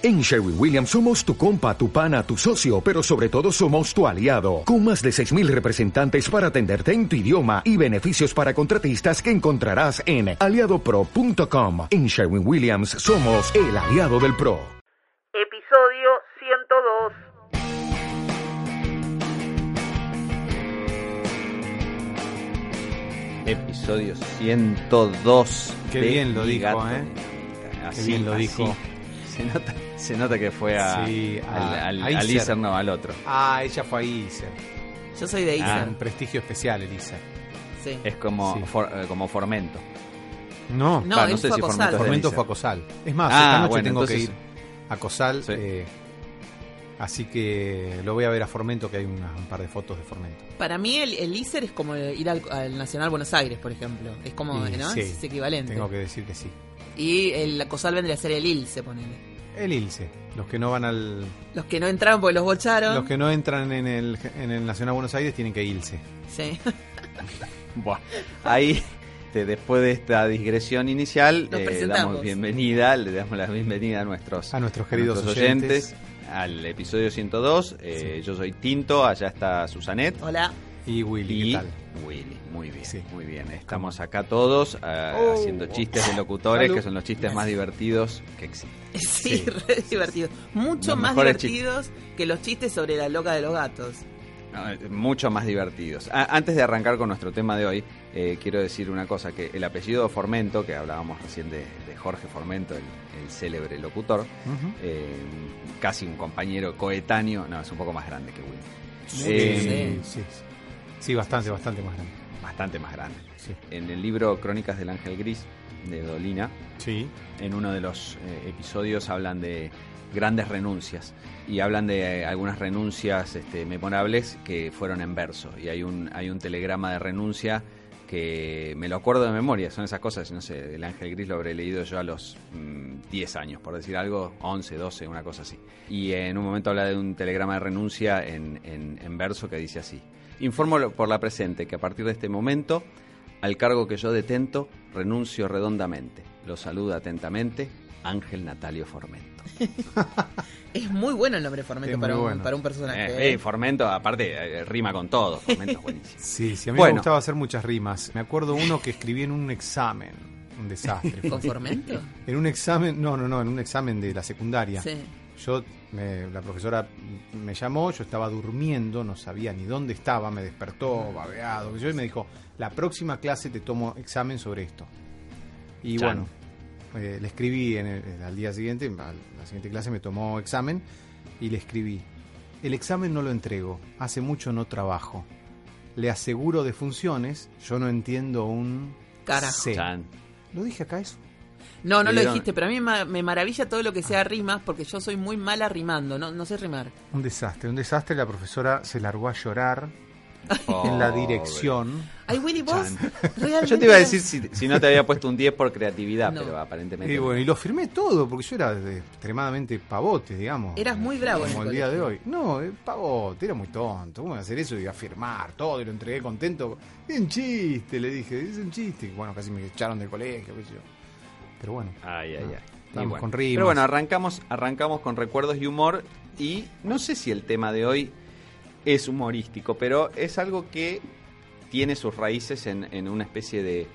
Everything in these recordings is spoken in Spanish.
En Sherwin Williams somos tu compa, tu pana, tu socio, pero sobre todo somos tu aliado, con más de 6.000 representantes para atenderte en tu idioma y beneficios para contratistas que encontrarás en aliadopro.com. En Sherwin Williams somos el aliado del PRO. Episodio 102. Episodio 102. Qué bien lo dijo, Gato ¿eh? Néctar. Qué bien lo dijo. Se nota, se nota que fue a, Sí, a- al, al, a al Iser. Iser, no, al otro. Ah, ella fue ahí, Iser. Yo soy de Isa. Ah. Un prestigio especial, Elisa. Sí. Es como, Sí. for- eh, como Formento. No, No, él no sé fue si a. Formento Formento fue a Cosal. Es más, Ah, esta noche bueno, tengo que ir a Cosal. Sí. eh, así que lo voy a ver a Formento, que hay una- un par de fotos de Formento. Para mí el, el ISER es como ir al, al Nacional Buenos Aires, por ejemplo. Es como, Y ¿no? sí, Es equivalente. Tengo que decir que sí. Y el COSAL vendría a ser el ILSE, ponele. El Ilse. Los que no van al. Los que no entraron porque los bocharon. Los que no entran en el, en el Nacional Buenos Aires tienen que irse. Sí. Buah. Ahí, después de esta digresión inicial, Nos eh, damos bienvenida, le damos la bienvenida a nuestros, A nuestros queridos nuestros oyentes. al episodio 102. Eh, Yo soy Tinto, allá está Susanet. Hola. Y Willy, Y ¿qué tal? Willy, muy bien, Sí. muy bien. Estamos acá todos ah, Oh. haciendo chistes de locutores, Salud. que son los chistes más divertidos que existen. Sí, Sí. re divertido. Mucho Los más divertidos que los chistes sobre la loca de los gatos. No, eh, mucho más divertidos. A- antes de arrancar con nuestro tema de hoy, eh, quiero decir una cosa, que el apellido Formento, que hablábamos recién de, de Jorge Formento, el, el célebre locutor, eh, casi un compañero coetáneo, no, es un poco más grande que Willy. Sí, Eh, sí, sí. Sí, bastante, bastante más grande. Bastante más grande. Sí. En el libro Crónicas del Ángel Gris, de Dolina, Sí. en uno de los eh, episodios hablan de grandes renuncias y hablan de eh, algunas renuncias este, memorables que fueron en verso y hay un hay un telegrama de renuncia que me lo acuerdo de memoria, son esas cosas, no sé, el Ángel Gris lo habré leído yo a los mm, 10 años, por decir algo, 11, 12, una cosa así. Y en un momento habla de un telegrama de renuncia en, en- en verso que dice así. Informo por la presente que a partir de este momento, al cargo que yo detento, renuncio redondamente. Lo saluda atentamente Ángel Natalio Formento. Es muy bueno el nombre Formento para, un, bueno. para un personaje. Eh, ¿eh? eh, Formento, aparte, rima con todo. Formento es buenísimo. Sí, sí, a mí Bueno. me gustaba hacer muchas rimas. Me acuerdo uno que escribí en un examen. Un desastre. ¿Con Formento? en un examen, no, no, no, en un examen de la secundaria. Sí. Yo, me- la profesora me llamó, yo estaba durmiendo, no sabía ni dónde estaba, me despertó, babeado, que yo, y me dijo, la próxima clase te tomo examen sobre esto. Y Chan. bueno, eh, le escribí en el- al día siguiente, a la siguiente clase me tomó examen y le escribí, el examen no lo entrego, hace mucho no trabajo. Le aseguro de funciones, yo no entiendo un... Carajo. C". ¿Lo dije acá eso? No, no lo dijiste, pero a mí me maravilla todo lo que sea rimas porque yo soy muy mala rimando, no, no sé rimar. Un desastre, un desastre. La profesora se largó a llorar en la dirección. Ay, Willy, vos. Yo te iba a decir si, si no te había puesto un 10 por creatividad, No. pero aparentemente. Y no. bueno, y lo firmé todo, porque yo era de- extremadamente pavote, digamos. Eras muy bravo en Como el el día de hoy. No, eh, pavote, era muy tonto. ¿Cómo voy a hacer eso? Y a firmar todo, y lo entregué contento. Es un chiste, le dije, es un chiste. Bueno, casi me echaron del colegio, qué sé yo. Pero bueno, Ay, ay, ay. Y Vamos bueno. con rimas. Pero bueno, arrancamos, arrancamos con recuerdos y humor. Y no sé si el tema de hoy es humorístico, pero es algo que tiene sus raíces en, en una especie de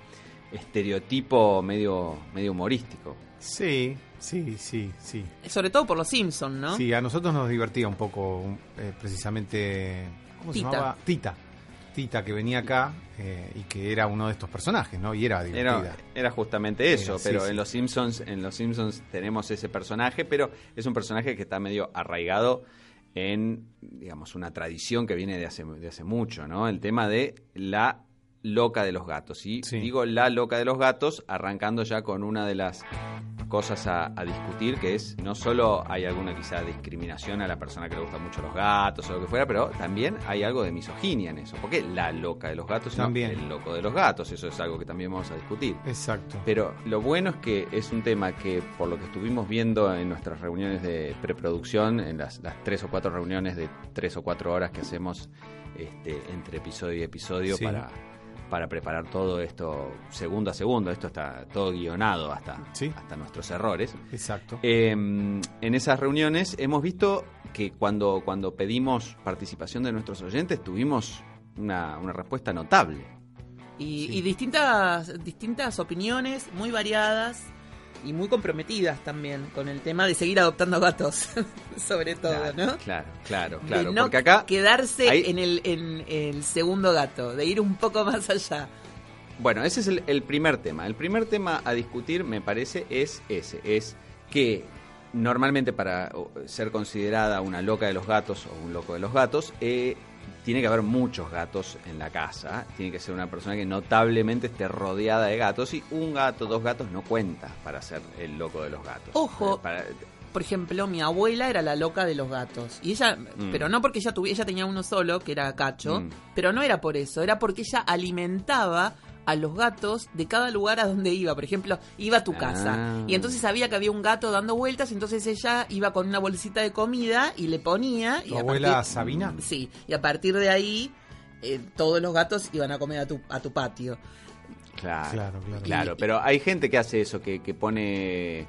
estereotipo medio, medio humorístico. sí, sí, sí, sí. Sobre todo por los Simpsons, ¿no? Sí, a nosotros nos divertía un poco, eh, precisamente. ¿Cómo Tita. se llamaba? Tita. Tita, que venía acá eh, y que era uno de estos personajes, ¿no? Y era divertida. Era, era justamente eso, Era, pero sí. en los Simpsons, en los Simpsons tenemos ese personaje, pero es un personaje que está medio arraigado en, digamos, una tradición que viene de hace, de hace mucho, ¿no? El tema de la loca de los gatos. Y Sí. digo la loca de los gatos, arrancando ya con una de las cosas a, a discutir, que es no solo hay alguna quizá discriminación a la persona que le gustan mucho los gatos o lo que fuera, pero también hay algo de misoginia en eso. Porque la loca de los gatos, no También. el loco de los gatos, eso es algo que también vamos a discutir. Exacto. Pero lo bueno es que es un tema que, por lo que estuvimos viendo en nuestras reuniones de preproducción, en las, las tres o cuatro reuniones de tres o cuatro horas que hacemos este, entre episodio y episodio Sí. para, para preparar todo esto segundo a segundo. Esto está todo guionado hasta, Sí. hasta nuestros errores. Exacto. Eh, en esas reuniones hemos visto que cuando, cuando pedimos participación de nuestros oyentes tuvimos una, una respuesta notable. Y, Sí. y distintas, distintas opiniones muy variadas y muy comprometidas también con el tema de seguir adoptando gatos, sobre todo, claro, ¿no? Claro, claro, De claro. no porque acá, quedarse hay- en, el, en el segundo gato, de ir un poco más allá. bueno, ese es el, el primer tema. El primer tema a discutir, me parece, es ese. Es que normalmente para ser considerada una loca de los gatos o un loco de los gatos, eh, tiene que haber muchos gatos en la casa. Tiene que ser una persona que notablemente esté rodeada de gatos. Y un gato, dos gatos no cuenta para ser el loco de los gatos. Ojo. Eh, para- Por ejemplo, mi abuela era la loca de los gatos. Y ella, pero no porque ella tuviera, ella tenía uno solo, que era Cacho, Mm. pero no era por eso, era porque ella alimentaba a los gatos de cada lugar a donde iba. Por ejemplo, iba a tu casa Ah. y entonces sabía que había un gato dando vueltas, entonces ella iba con una bolsita de comida y le ponía. Y ¿Tu a abuela partir- Sabina? Sí, y a partir de ahí eh, todos los gatos iban a comer a tu, a tu patio. Claro, Claro, claro. claro. pero hay gente que hace eso, que, que pone,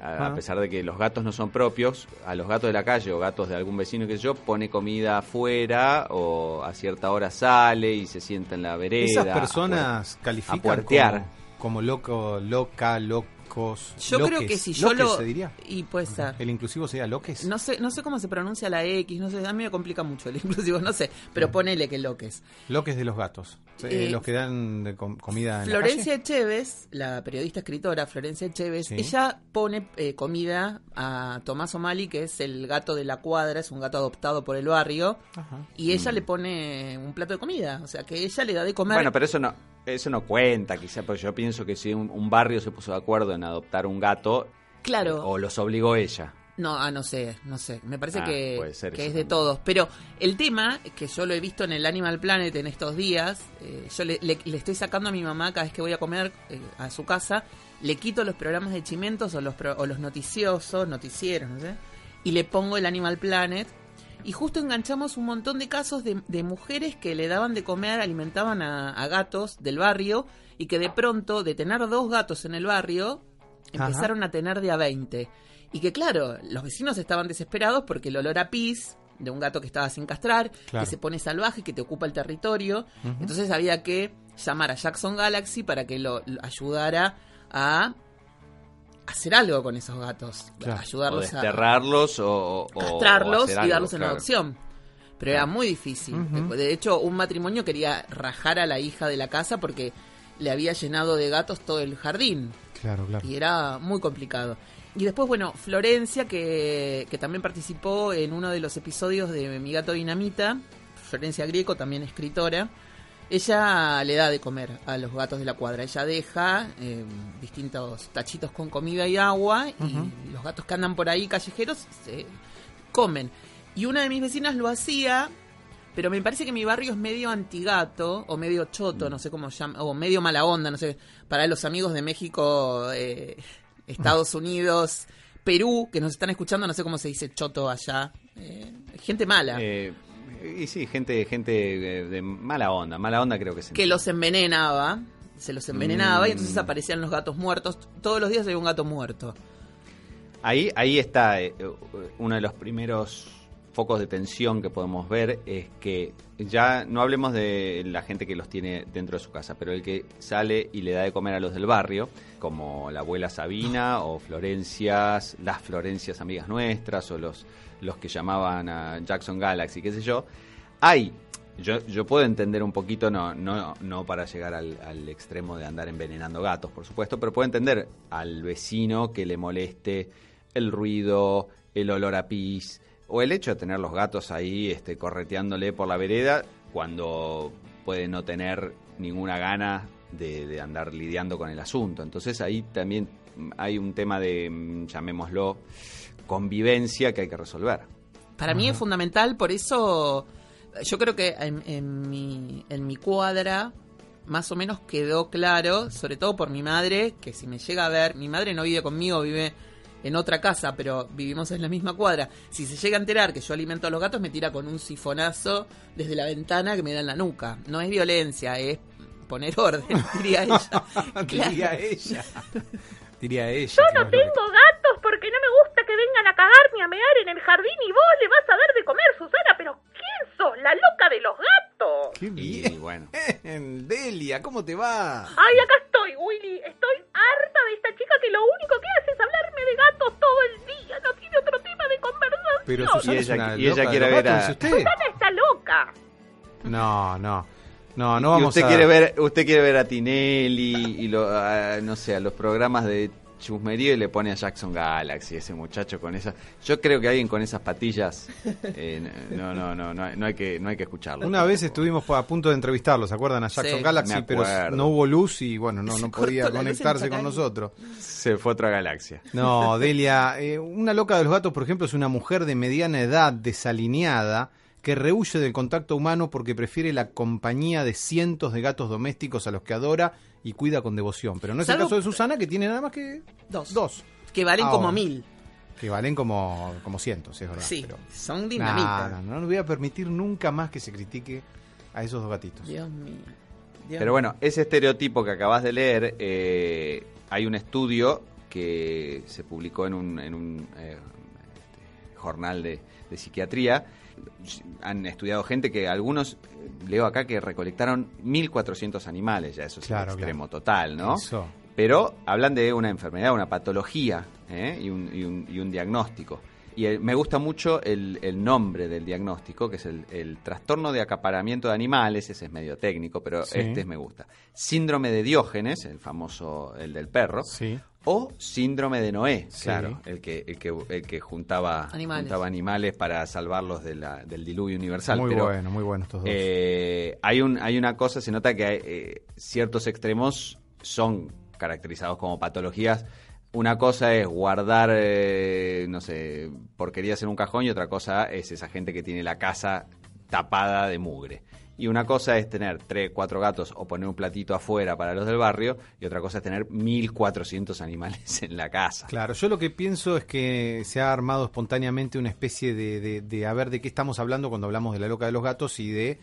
a, a Ah. pesar de que los gatos no son propios, a los gatos de la calle o gatos de algún vecino que yo, pone comida afuera o a cierta hora sale y se sienta en la vereda. Esas personas califican a como, como loco, loca, locos. Yo creo que si yo Loques lo... se diría. Y puede ser. El inclusivo sería loques. No sé, no sé cómo se pronuncia la X, no sé, a mí me complica mucho el inclusivo, no sé, pero ponele que loques. Loques de los gatos. Eh, Eh, los que dan de com- comida en Florencia la calle. Echeves, la periodista escritora Florencia Sí. ella pone eh, comida a Tomás O'Malley, que es el gato de la cuadra, es un gato adoptado por el barrio, Ajá. y ella le pone un plato de comida, o sea que ella le da de comer. Bueno, pero eso no, eso no cuenta, quizá, porque yo pienso que si un, un barrio se puso de acuerdo en adoptar un gato, claro. o los obligó ella. No, ah, no sé, no sé. Me parece Ah, que, ser que es de todos. Pero el tema, que yo lo he visto en el Animal Planet en estos días, eh, yo le, le- le estoy sacando a mi mamá cada vez que voy a comer eh, a su casa, le quito los programas de chimentos o los, pro- o los noticiosos, noticieros, no sé, y le pongo el Animal Planet. Y justo enganchamos un montón de casos de, de mujeres que le daban de comer, alimentaban a, a gatos del barrio y que de pronto, de tener dos gatos en el barrio, Ajá. empezaron a tener de a 20. Y que claro, los vecinos estaban desesperados porque el olor a pis de un gato que estaba sin castrar, Claro. que se pone salvaje, que te ocupa el territorio. Entonces había que llamar a Jackson Galaxy para que lo, lo ayudara a hacer algo con esos gatos. Claro. O Ayudarlos a desterrarlos o, o- o castrarlos hacer y darlos en claro. adopción. Pero era muy difícil. Ujú. De hecho, un matrimonio quería rajar a la hija de la casa porque le había llenado de gatos todo el jardín Claro, claro. y era muy complicado. Y después, bueno, Florencia, que, que también participó en uno de los episodios de Mi gato Dinamita, Florencia Grieco, también escritora, ella le da de comer a los gatos de la cuadra. Ella deja eh, distintos tachitos con comida y agua y los gatos que andan por ahí callejeros se comen. Y una de mis vecinas lo hacía, pero me parece que mi barrio es medio antigato o medio choto, no sé cómo llama, o medio mala onda, no sé. Para los amigos de México, eh, Estados Unidos, Perú, que nos están escuchando, no sé cómo se dice choto allá. Eh, gente mala. Eh, y sí, gente, gente de, de mala onda, mala onda creo que se que los envenenaba, se los envenenaba y entonces Mm. aparecían los gatos muertos. Todos los días había un gato muerto. Ahí, ahí está eh, uno de los primeros focos de tensión que podemos ver es que ya no hablemos de la gente que los tiene dentro de su casa, pero el que sale y le da de comer a los del barrio, como la abuela Sabina o Florencias, las Florencias amigas nuestras o los, los que llamaban a Jackson Galaxy, qué sé yo, hay yo, yo puedo entender un poquito, no, no, no para llegar al, al extremo de andar envenenando gatos, por supuesto, pero puedo entender al vecino que le moleste el ruido, el olor a pis, o el hecho de tener los gatos ahí este, correteándole por la vereda cuando puede no tener ninguna gana de, de andar lidiando con el asunto. Entonces ahí también hay un tema de, mm, llamémoslo, convivencia que hay que resolver. Para mí es fundamental, por eso yo creo que en, en mi, en mi cuadra más o menos quedó claro, sobre todo por mi madre, que si me llega a ver, mi madre no vive conmigo, vive en otra casa, pero vivimos en la misma cuadra. Si se llega a enterar que yo alimento a los gatos, me tira con un sifonazo desde la ventana que me da en la nuca. No es violencia, es poner orden, diría ella. Diría ella. Diría ella. Yo no tengo gatos porque no me gusta que vengan a cagar ni a mear en el jardín y vos le vas a dar de comer, Susana, pero ¿quién sos? La loca de los gatos. Qué Y bien. bueno, Delia, ¿cómo te va? Ay, acá estoy, Willy. Estoy harta de esta chica que lo único que hace es hablarme de gatos todo el día. No tiene otro tema de conversación. Pero Susana Y es ella- una y ella loca de quiere los ver gatos, a-. Susana está loca. No, no. No, no y vamos usted a... quiere ver, usted quiere ver a Tinelli y lo, a, no sé, a los programas de chusmerío y le pone a Jackson Galaxy, ese muchacho con esas. Yo creo que alguien con esas patillas, eh, no, no, no, no, no hay que, no hay que escucharlo. Una vez estuvimos a punto de entrevistarlo, ¿se acuerdan? A Jackson Sí. Galaxy, pero no hubo luz y bueno, no, no podía conectarse con nosotros. Se fue a otra galaxia. No, Delia, eh, una loca de los gatos, por ejemplo, es una mujer de mediana edad, desalineada, que rehuye del contacto humano porque prefiere la compañía de cientos de gatos domésticos a los que adora y cuida con devoción. Pero no es el caso de Susana, que tiene nada más que Dos. dos, Que valen Ahora. como mil. que valen como, como cientos, es verdad. Sí, pero- son dinamita. No, no, voy a permitir nunca más que se critique a esos dos gatitos. Dios mío. Dios Pero bueno, ese estereotipo que acabas de leer, eh, hay un estudio que se publicó en un, en un eh, este, jornal de, de psiquiatría. Han estudiado gente que algunos, leo acá, que recolectaron 1.400 animales, ya eso es Claro, el extremo claro. total, ¿no? Eso. Pero hablan de una enfermedad, una patología ¿eh? y, un, y un- y un diagnóstico. Y eh, me gusta mucho el, el nombre del diagnóstico, que es el, el trastorno de acaparamiento de animales, ese es medio técnico, pero Sí. este me gusta. Síndrome de Diógenes, el famoso, el del perro, Sí. O síndrome de Noé, Sí. claro, el que, el que, el que juntaba, Animales. juntaba animales para salvarlos de la- del diluvio universal. Muy pero, bueno, muy bueno estos dos. eh, hay, un, hay una cosa, se nota que hay, eh, ciertos extremos son caracterizados como patologías. Una cosa es guardar, eh, no sé, porquerías en un cajón y otra cosa es esa gente que tiene la casa tapada de mugre. Y una cosa es tener tres, cuatro gatos o poner un platito afuera para los del barrio y otra cosa es tener 1400 animales en la casa. Claro, yo lo que pienso es que se ha armado espontáneamente una especie de, de, de a ver de qué estamos hablando cuando hablamos de la loca de los gatos y de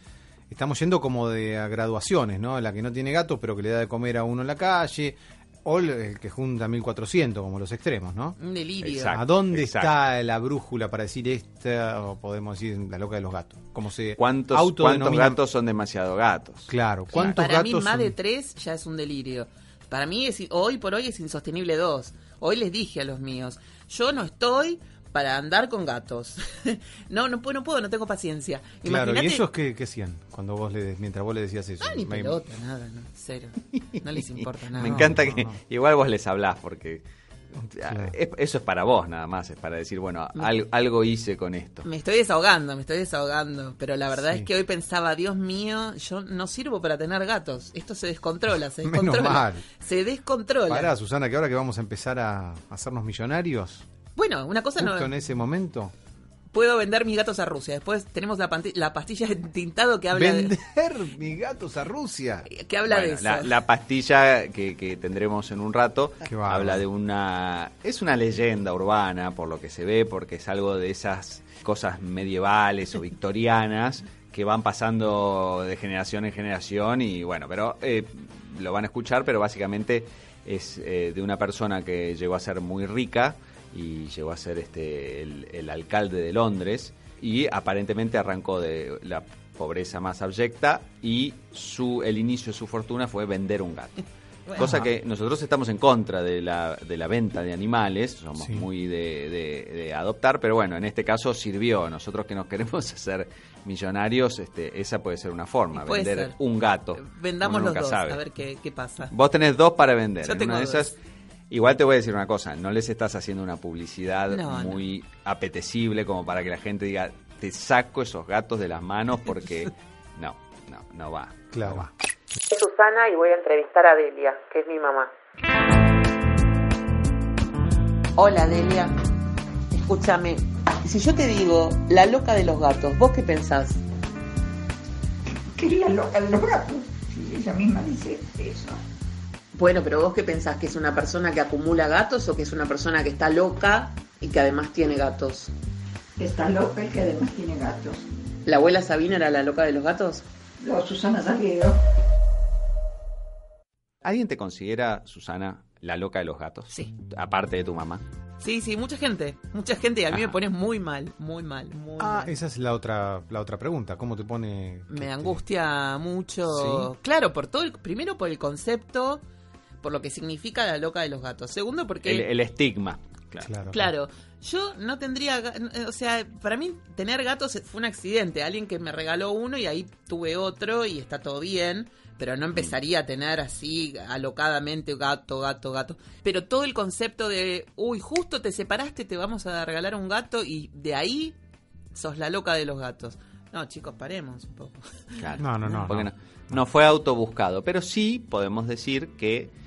estamos yendo como de a graduaciones, ¿no? La que no tiene gatos pero que le da de comer a uno en la calle o el- que junta 1400 como los extremos, ¿no? Un delirio. Exacto. ¿A dónde exacto. está la brújula para decir esta o podemos decir la loca de los gatos? Como se ¿Cuántos, ¿Cuántos gatos son demasiado gatos? Claro, ¿cuántos Para gatos mí más son? de tres ya es un delirio. Para mí es, hoy por hoy es insostenible dos. Hoy les dije a los míos, yo no estoy para andar con gatos. no, no puedo, no puedo, no tengo paciencia. Claro, ¿y ellos qué, qué hacían cuando vos le, mientras vos le decías eso? Ah, ni Me- pelota, nada, no, cero. No les importa nada. Me encanta no, que no. igual vos les hablás porque Claro. es- eso es para vos nada más, es para decir, bueno, al- algo hice con esto. Me estoy desahogando, me estoy desahogando. Pero la verdad Sí. es que hoy pensaba, Dios mío, yo no sirvo para tener gatos. Esto se descontrola, se Menos descontrola. mal. Se descontrola. Pará, Susana, que ahora que vamos a empezar a hacernos millonarios, Bueno, una cosa justo no. en ese momento, Puedo vender mis gatos a Rusia. Después tenemos la, pastilla de tintado que habla de, vender mis gatos a Rusia. que habla de eso. la, la pastilla que, que tendremos en un rato habla de una... Es una leyenda urbana, por lo que se ve, porque es algo de esas cosas medievales o victorianas que van pasando de generación en generación y bueno, pero eh, lo van a escuchar, pero básicamente es eh, de una persona que llegó a ser muy rica y llegó a ser este el, el alcalde de Londres y aparentemente arrancó de la pobreza más abyecta y su el inicio de su fortuna fue vender un gato. Bueno. Cosa que nosotros estamos en contra de la, de la venta de animales, somos Sí. muy de, de- de adoptar, pero bueno, en este caso sirvió. Nosotros que nos queremos hacer millonarios, este, esa puede ser una forma, Puede vender ser. un gato. Vendamos los dos, sabe. a ver qué, qué pasa. Vos tenés dos para vender. Yo En tengo una de dos. Igual te voy a decir una cosa, no les estás haciendo una publicidad No, no. muy apetecible como para que la gente diga, te saco esos gatos de las manos porque no, no, no va. Claro. no va. Soy Susana y voy a entrevistar a Delia, que es mi mamá. Hola, Delia. Escúchame. Si yo te digo la loca de los gatos, ¿vos qué pensás? que es la loca de los gatos. Sí, ella misma dice eso. Bueno, pero vos qué pensás, que es una persona que acumula gatos o que es una persona que está loca y que además tiene gatos? Está loca y que además tiene gatos. ¿La abuela Sabina era la loca de los gatos? No, Susana Salguero. ¿Alguien te considera, Susana, la loca de los gatos? Sí. Aparte de tu mamá. Sí, sí, mucha gente, mucha gente y a mí me Ajá. pone muy mal, muy mal, muy Ah, mal. esa es la otra, la otra pregunta. ¿Cómo te pone? Me este, angustia mucho. Sí. Claro, por todo el, primero por el concepto, por lo que significa la loca de los gatos. Segundo porque El, el estigma. Claro. Claro. Claro, yo no tendría, o sea, para mí tener gatos fue un accidente, alguien que me regaló uno y ahí tuve otro y está todo bien, pero no empezaría a tener así alocadamente gato, gato, gato. Pero todo el concepto de, uy, justo te separaste, te vamos a regalar un gato y de ahí sos la loca de los gatos. No, chicos, paremos un poco. Claro. No, no, no, Porque no. no, no fue autobuscado, pero sí podemos decir que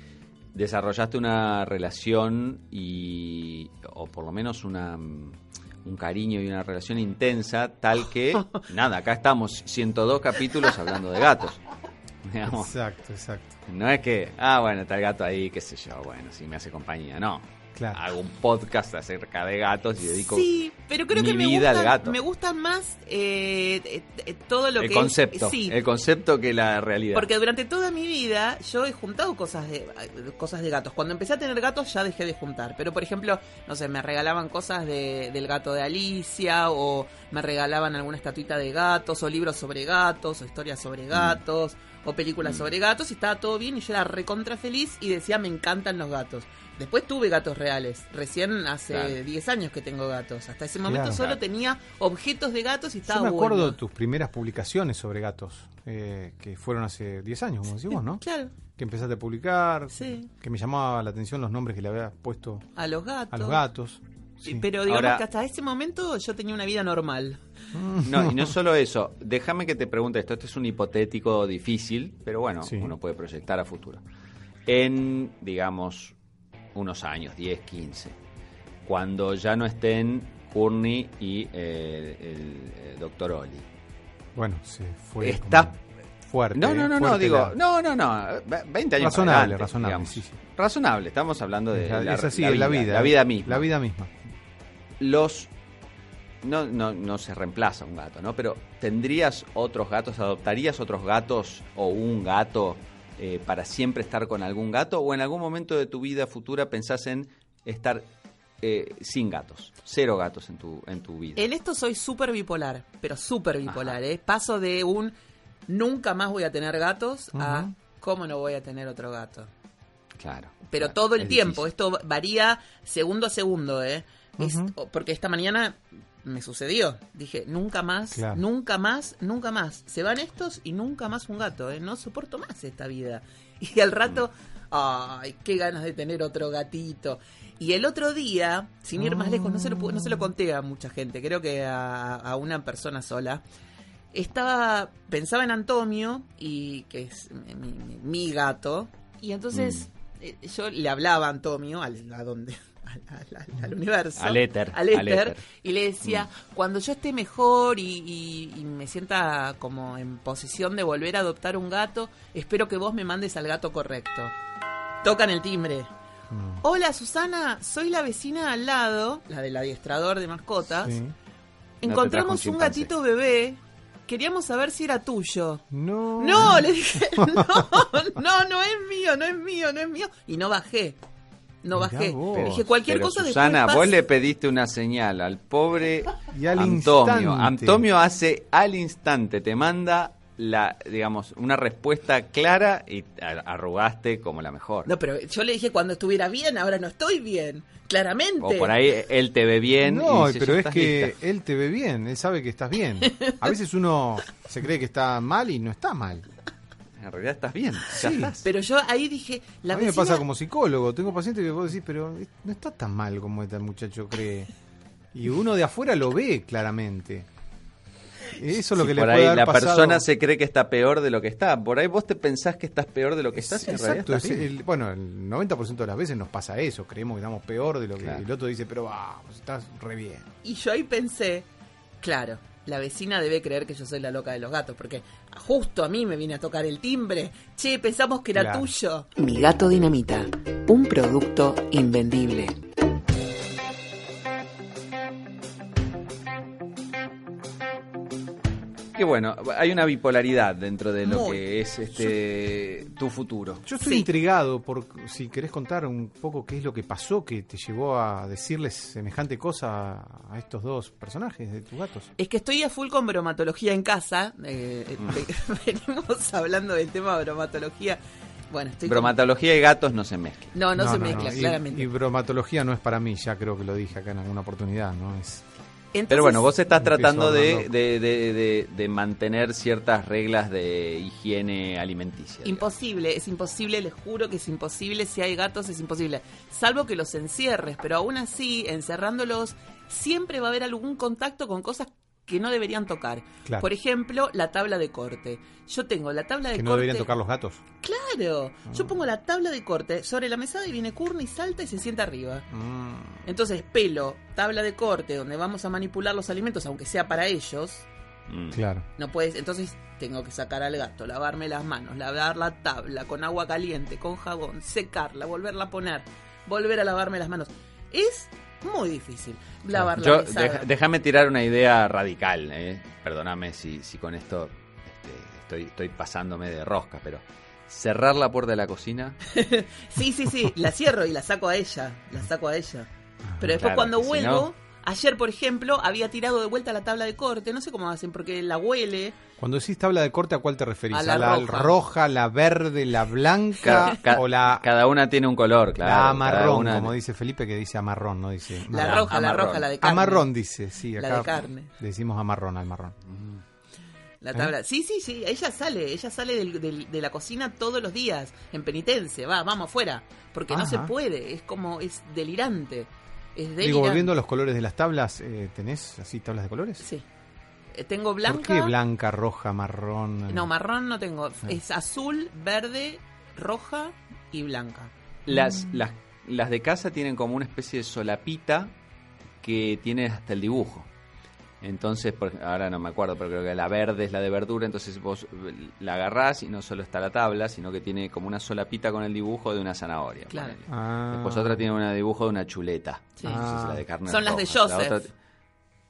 desarrollaste una relación y o por lo menos una un cariño y una relación intensa tal que nada, acá estamos 102 capítulos hablando de gatos. Digamos, Exacto, exacto. no es que, ah, bueno, está el gato ahí, qué sé yo, bueno, si me hace compañía, no. Claro. Hago un podcast acerca de gatos y dedico Sí, pero creo que mi me vida al gusta, gato. me gusta más eh, eh, eh, todo lo el que concepto, es, sí, el concepto que la realidad. Porque durante toda mi vida yo he juntado cosas de cosas de gatos. Cuando empecé a tener gatos ya dejé de juntar. Pero por ejemplo, no sé, me regalaban cosas de, del gato de Alicia o me regalaban alguna estatuita de gatos o libros sobre gatos o historias sobre Mm. gatos o películas sobre gatos y estaba todo bien y yo era recontra feliz y decía me encantan los gatos. Después tuve gatos reales. Recién hace Claro. 10 años que tengo gatos. Hasta ese momento Claro. solo Claro. tenía objetos de gatos y estaba Yo me acuerdo bueno. de tus primeras publicaciones sobre gatos, eh, que fueron hace 10 años, como decimos, ¿no? Claro, Que empezaste a publicar, Sí. que me llamaba la atención los nombres que le habías puesto a los gatos. a los gatos. Sí. Pero digamos Ahora- que hasta ese momento yo tenía una vida normal. No, y no solo eso. Déjame que te pregunte esto. Este es un hipotético difícil, pero bueno, Sí. uno puede proyectar a futuro. En, digamos, unos años, 10, 15, cuando ya no estén Courtney y eh, el, el doctor Oli. Bueno, se fue Está- fuerte. No, no, no, no, digo, la- no, no, no, ve- 20 años Razonable, adelante, razonable, sí, sí. Razonable, estamos hablando de la, es así, la vida. la vida misma. La vida misma. los no, no, no se reemplaza un gato, ¿no? Pero ¿tendrías otros gatos, adoptarías otros gatos o un gato eh, para siempre estar con algún gato? ¿O en algún momento de tu vida futura pensás en estar eh, sin gatos, cero gatos en tu, en tu vida? En esto soy súper bipolar, pero súper bipolar. ¿eh? Paso de un nunca más voy a tener gatos a cómo no voy a tener otro gato. Claro. Pero claro, todo el es tiempo, difícil. esto varía segundo a segundo, ¿eh? Es- porque esta mañana me sucedió. Dije, nunca más, Claro. nunca más, nunca más. Se van estos y nunca más un gato, ¿eh? No soporto más esta vida. Y al rato, ay, qué ganas de tener otro gatito. Y el otro día, sin ir más lejos, no se lo, no se lo conté a mucha gente, creo que a, a una persona sola. Estaba, pensaba en Antonio, y que es mi, mi- mi gato, y entonces eh, yo le hablaba a Antonio, al, a donde, al, al- al- al universo, Al éter, al éter, éter. y le decía, cuando yo esté mejor y, y- y me sienta como en posición de volver a adoptar un gato, espero que vos me mandes al gato correcto. Tocan el timbre. Mm. Hola Susana, soy la vecina al lado, la del adiestrador de mascotas. Sí. Encontramos un gatito bebé. Queríamos saber si era tuyo. No. No, le dije, no, no, no es mío, no es mío, no es mío. Y no bajé. No Mirá bajé. dije, cualquier Pero, cosa Susana, después vos le pediste una señal al pobre Y al Antonio. instante. Antonio hace al instante, te manda la, digamos, una respuesta clara y arrugaste como la mejor. No, pero yo le dije cuando estuviera bien, ahora no estoy bien. Claramente. o por ahí él te ve bien. No, y dice, pero "Ya es que lista". él te ve bien, él sabe que estás bien. A veces uno se cree que está mal y no está mal. En realidad estás bien. Ya Sí. estás. Pero yo ahí dije, la a mí me pasa como psicólogo, tengo pacientes que vos decís, pero no está tan mal como este muchacho cree. Y uno de afuera lo ve claramente. Eso es lo que le por puede ahí haber la pasado. persona se cree que está peor de lo que está. Por ahí vos te pensás que estás peor de lo que estás y en realidad Exacto, estás es bien. el- bueno, el 90% de las veces nos pasa eso, creemos que estamos peor de lo que Claro. el otro dice, pero vamos, estás re bien. Y yo ahí pensé, claro, la vecina debe creer que yo soy la loca de los gatos, porque justo a mí me viene a tocar el timbre. Che, pensamos que era Claro. tuyo. Mi gato dinamita, un producto invendible. Bueno, hay una bipolaridad dentro de lo Muy. que es este tu futuro. Yo estoy Sí. intrigado por si querés contar un poco qué es lo que pasó que te llevó a decirles semejante cosa a estos dos personajes de tus gatos. Es que estoy a full con bromatología en casa. eh, eh, venimos hablando del tema bromatología. Bueno, estoy con- Bromatología y gatos no se mezclan. No, no, se mezcla, Y- claramente. Y, bromatología no es para mí, ya creo que lo dije acá en alguna oportunidad, ¿no? Es, Entonces, Pero bueno, vos estás tratando de, de, de- de- de mantener ciertas reglas de higiene alimenticia. digamos. Imposible, es imposible, les juro que es imposible. Si hay gatos, es imposible. Salvo que los encierres, pero aún así, encerrándolos, siempre va a haber algún contacto con cosas que no deberían tocar. Claro. Por ejemplo, la tabla de corte. Yo tengo la tabla de que corte. no deberían tocar los gatos. Claro, Ah. yo pongo la tabla de corte sobre la mesada y viene Courtney, salta y se sienta arriba. Mm. Entonces, pelo, tabla de corte, donde vamos a manipular los alimentos, aunque sea para ellos. Mm. Claro. No puedes, entonces tengo que sacar al gato, lavarme las manos, lavar la tabla con agua caliente, con jabón, secarla, volverla a poner, volver a lavarme las manos. Es muy difícil lavar la Yo, mesada. deja- déjame tirar una idea radical. eh. Perdóname si, si con esto este, estoy, estoy pasándome de rosca, pero cerrar la puerta de la cocina. Sí, sí, sí, la cierro y la saco a ella, la saco a ella. Pero después Claro, cuando si vuelvo, no- ayer por ejemplo, había tirado de vuelta la tabla de corte, no sé cómo hacen, porque la huele. Cuando decís tabla de corte, ¿a cuál te referís? A la roja. la verde, la blanca Ca- ca- o la, Cada una tiene un color, claro. la cada amarrón, una- como dice Felipe, que dice amarrón, no dice... La roja, la amarrón. roja, la de carne. Amarrón dice, sí, La acá de carne. le decimos amarrón al marrón. La tabla. Sí, sí, sí, ella sale, ella sale del- del- de la cocina todos los días, en penitencia, va, vamos afuera, porque no se puede, es como, es delirante. Es delirante. Digo, volviendo a los colores de las tablas, eh, ¿tenés así tablas de colores? Sí. Tengo blanca. ¿Por qué blanca, roja, marrón? No, marrón no tengo. Es azul, verde, roja y blanca. Las, Mm. las, las de casa tienen como una especie de solapita que tiene hasta el dibujo. Entonces, por- ahora no me acuerdo, pero creo que la verde es la de verdura, entonces vos eh, la agarrás y no solo está la tabla, sino que tiene como una solapita con el dibujo de una zanahoria. Claro. Ah. Después otra tiene un dibujo de una chuleta. Sí. Entonces, la de carne Son las de. La Joseph. otra-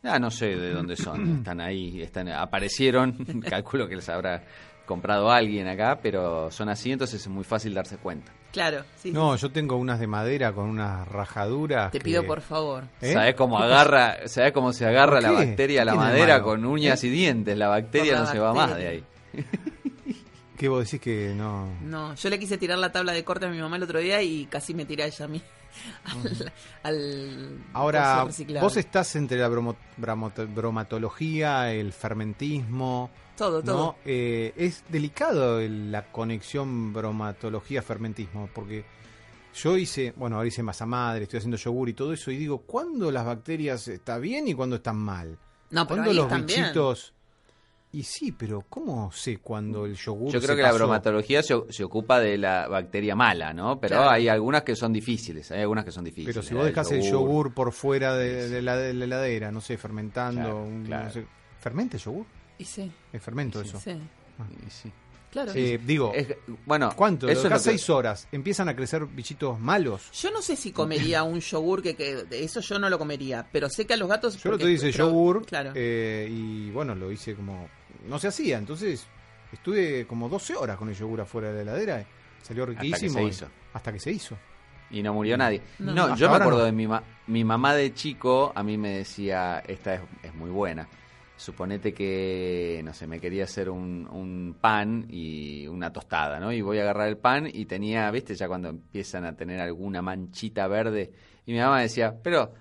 Ah, no sé de dónde son. Están ahí, están, aparecieron. Calculo que les habrá comprado alguien acá, pero son así, entonces es muy fácil darse cuenta. Claro, sí. No, yo tengo unas de madera con unas rajaduras. Te que- pido por favor. ¿Eh? ¿Sabés cómo agarra, sabés cómo se agarra ¿Por la bacteria a la ¿Qué tiene de madera con uñas y dientes? La bacteria la no se va más de ahí. ¿Qué vos decís que no? No, yo le quise tirar la tabla de corte a mi mamá el otro día y casi me tiré a ella a mí. Al, al Ahora, vos estás entre la bromo- bromatología, el fermentismo, Todo, todo. ¿no? Eh, es delicado el- la conexión bromatología-fermentismo, porque yo hice, bueno, ahora hice masa madre, estoy haciendo yogur y todo eso, y digo, ¿cuándo las bacterias están bien y cuándo están mal? No, pero ¿Cuándo ahí los bien. Y sí, pero ¿cómo sé cuándo el yogur Yo se creo que la bromatología se, se ocupa de la bacteria mala, ¿no? Pero Claro. hay algunas que son difíciles, hay algunas que son difíciles. Pero si vos del dejás el yogur por fuera de, de la, de la heladera, no sé, fermentando, Claro, un- claro. no sé, ¿fermenta el yogur? Y sí, Es fermento eso. sí. Y sí. Claro. Eh, digo, Es- bueno, ¿cuánto? Eso es que- seis horas, empiezan a crecer bichitos malos. Yo no sé si comería un yogur que, que de eso yo no lo comería, pero sé que a los gatos Yo lo te hice pero- yogur claro. eh, y bueno, lo hice como... No se hacía, entonces estuve como 12 horas con el yogur afuera de la heladera. Salió que se riquísimo. hizo. Hasta que se hizo. Y no murió nadie. No. Yo me acuerdo no. de mi, ma- mi mamá de chico, a mí me decía, esta es, es muy buena. Suponete que, no sé, me quería hacer un, un pan y una tostada, ¿no? Y voy a agarrar el pan y tenía, viste, ya cuando empiezan a tener alguna manchita verde. Y mi mamá decía, pero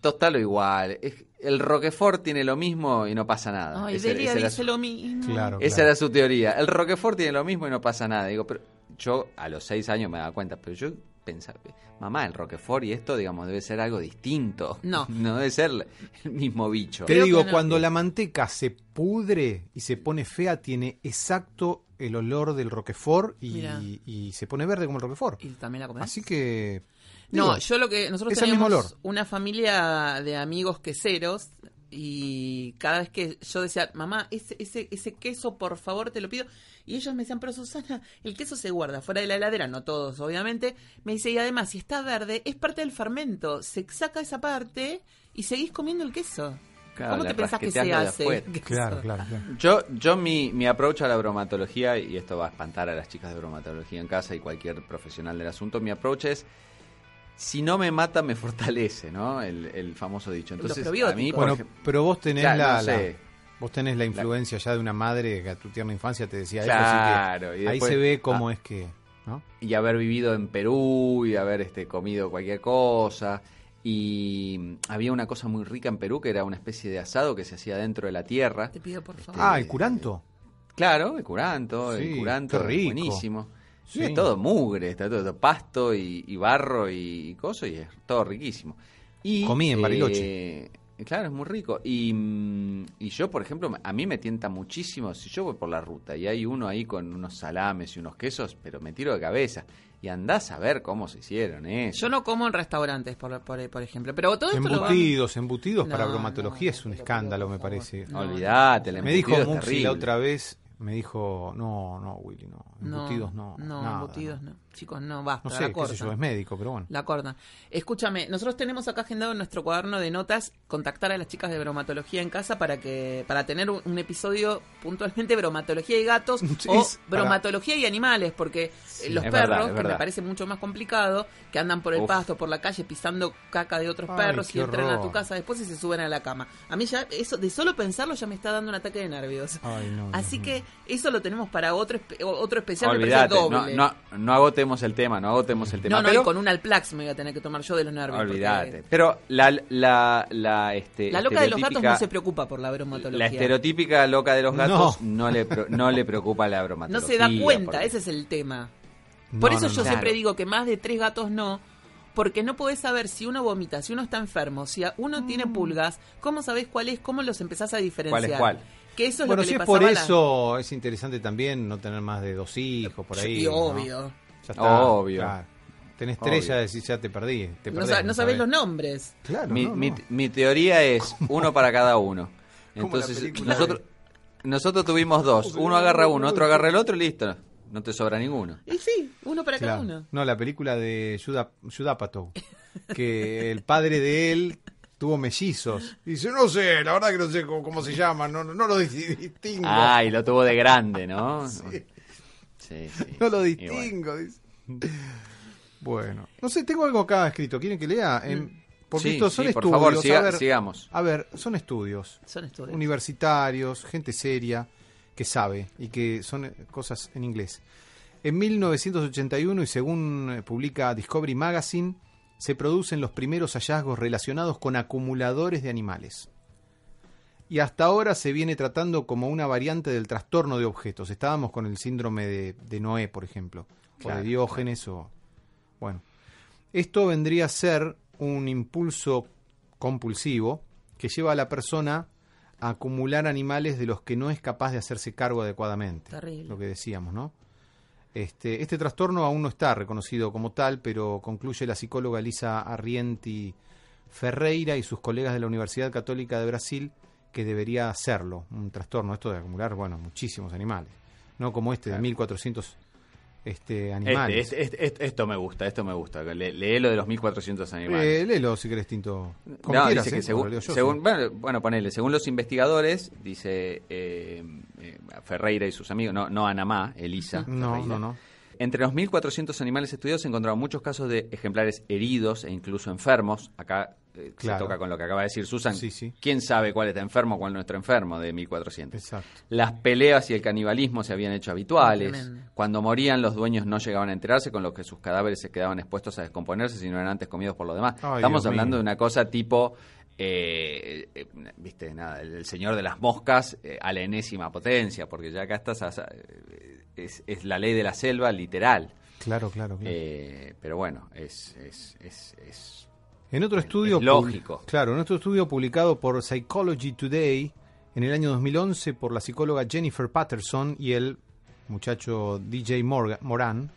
tostalo igual. Es- el Roquefort tiene lo mismo y no pasa nada. Ay, Ese- Delia ese era dice su- lo mismo. Claro. esa era su teoría. El Roquefort tiene lo mismo y no pasa nada. Digo, pero yo a los seis años me daba cuenta, pero yo pensaba, mamá, el Roquefort y esto, digamos, debe ser algo distinto. No. No debe ser el mismo bicho. Te Creo digo, no. cuando la manteca se pudre y se pone fea, tiene exacto el olor del Roquefort y se pone verde como el Roquefort. ¿Y también la comés? Así que... No, digo, yo lo que nosotros teníamos una familia de amigos queseros y cada vez que yo decía, mamá, ese, ese, ese queso, por favor, te lo pido. Y ellos me decían, pero Susana, el queso se guarda fuera de la heladera, no todos, obviamente. Me dice, y además, si está verde, es parte del fermento. Se saca esa parte y seguís comiendo el queso. Claro, ¿Cómo te pensás que se hace? afuera. ¿Qué Claro, claro, claro. Yo, yo mi, mi approach a la bromatología, y esto va a espantar a las chicas de bromatología en casa y cualquier profesional del asunto, mi approach es, si no me mata, me fortalece, ¿no? El, el famoso dicho. Entonces, a mí, por Bueno, ejemplo, pero vos tenés la, no sé. la- vos tenés la influencia ya de una madre que a tu tierna infancia te decía eso, Claro, así y que ahí se ve cómo ah. es que, ¿no? y haber vivido en Perú y haber este, comido cualquier cosa. Y había una cosa muy rica en Perú que era una especie de asado que se hacía dentro de la tierra. Te pido por favor. Ah, el curanto. Claro, el curanto, Sí, el curanto rico. buenísimo. Sí. Es todo mugre, está todo, todo pasto y, y barro y, y coso y es todo riquísimo. Y, Comí en Bariloche. eh, claro, es muy rico. Y, mm, y yo, por ejemplo, a mí me tienta muchísimo, si yo voy por la ruta y hay uno ahí con unos salames y unos quesos, pero me tiro de cabeza. Y andás a ver cómo se hicieron eso. Yo no como en restaurantes, por, por, por ejemplo. Pero todo esto lo van- Embutidos, embutidos para bromatología no, es un escándalo, me parece. No. Olvídate, el Me dijo Muxi la otra vez, me dijo, no, no, Willy, no, embutidos no. No, nada, embutidos no. Chicos, no, basta, No la sé, qué cortan. sé yo, es médico, pero bueno. La cortan. Escúchame, nosotros tenemos acá agendado en nuestro cuaderno de notas contactar a las chicas de bromatología en casa para que para tener un, un episodio puntualmente bromatología y gatos Sí, o para- bromatología y animales, porque los perros, verdad, que me parece mucho más complicado, que andan por el Uf. pasto, por la calle pisando caca de otros Ay, perros y entran a tu casa después y se suben a la cama. A mí ya eso de solo pensarlo ya me está dando un ataque de nervios. Ay, no, Así que eso lo tenemos para otro otro especial, me parece no, doble. no, no agotemos el tema, no agotemos el tema. No, no, pero- y con un Alplax me voy a tener que tomar yo de los nervios. porque Olvídate. Pero la, la, la, este, La loca de los gatos no se preocupa por la bromatología. La estereotípica loca de los gatos No. no, le, pro- no le preocupa la no bromatología. se da cuenta, porque- ese es el tema. No, Por eso no, yo no. siempre Claro. digo que más de tres gatos no, porque no podés saber si uno vomita, si uno está enfermo, si a- uno tiene pulgas, cómo sabés cuál es, cómo los empezás a diferenciar. ¿Cuál es cuál? Que eso es Bueno, lo que si le es por la- eso, es interesante también no tener más de dos hijos por ahí. Sí, ¿no? Obvio. Ya está, Obvio. claro. Tenés tres, Obvio. ya decís, ya te perdí. Te No, perdés, sa- no sabés sabés. los nombres. Claro, mi, no, mi- no. mi teoría es uno para cada uno. Como la Entonces, película nosotros, nosotros tuvimos dos. Uno agarra uno, otro agarra el otro y listo. No te sobra ninguno. Y sí, uno para cada Claro. uno. No, la película de Apatow, que el padre de él tuvo mellizos. Dice, no sé, la verdad que no sé cómo, cómo se llaman, no, no, no lo dis- distingo. Ah, y lo tuvo de grande, ¿no? Sí. Sí, sí. No lo distingo. dice. Bueno, no sé, tengo algo acá escrito. ¿Quieren que lea? En- porque Sí, estos son sí, por estudios. favor, siga- a ver, sigamos. A ver, son estudios Son estudios. universitarios, gente seria, que sabe y que son eh, cosas en inglés. En 1981, y según eh, publica Discovery Magazine, se producen los primeros hallazgos relacionados con acumuladores de animales. Y hasta ahora se viene tratando como una variante del trastorno de objetos. Estábamos con el síndrome de, de Noé, por ejemplo, o de Diógenes, o. Bueno. Esto vendría a ser un impulso compulsivo que lleva a la persona a acumular animales de los que no es capaz de hacerse cargo adecuadamente. Terrible. Lo que decíamos, ¿no? Este, este trastorno aún no está reconocido como tal, pero concluye la psicóloga Elisa Arrienti Ferreira y sus colegas de la Universidad Católica de Brasil que debería hacerlo, un trastorno, esto de acumular, bueno, muchísimos animales, no como este de 1400 este, animales. Este, este- este- esto me gusta, esto me gusta. Le, lee lo de los 1400 animales. Eh, léelo si querés, Tinto. Como No, quieras, dice ¿eh? que según, yo, según- sí. bueno, bueno, ponele, según los investigadores, dice eh, eh, Ferreira y sus amigos, no, no Anamá, Elisa. No, Ferreira. no, no. Entre los 1.400 animales estudiados se encontraron muchos casos de ejemplares heridos e incluso enfermos. Acá eh, Claro. se toca con lo que acaba de decir Susan. Sí, sí. ¿Quién sabe cuál está enfermo, cuál no está enfermo de 1.400? Exacto. Las peleas y el canibalismo se habían hecho habituales. Tremendo. Cuando morían, los dueños no llegaban a enterarse, con lo que sus cadáveres se quedaban expuestos a descomponerse si no eran antes comidos por los demás. Ay, Estamos Dios hablando mío. de una cosa tipo, eh, eh, viste, nada, el, el señor de las moscas eh, a la enésima potencia, porque ya acá estás, a- es, es la ley de la selva literal. Claro, claro, claro. Eh, pero bueno, es, es, es, es- En otro Es- estudio. es lógico. Claro, en otro estudio publicado por Psychology Today en el año 2011 por la psicóloga Jennifer Patterson y el muchacho DJ Moran,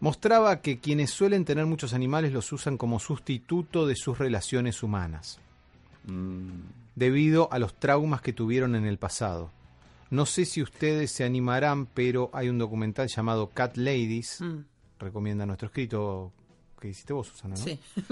mostraba que quienes suelen tener muchos animales los usan como sustituto de sus relaciones humanas, Mm, debido a los traumas que tuvieron en el pasado. No sé si ustedes se animarán, pero hay un documental llamado Cat Ladies, Mm, recomienda nuestro escrito que hiciste vos, Susana, ¿no? sí.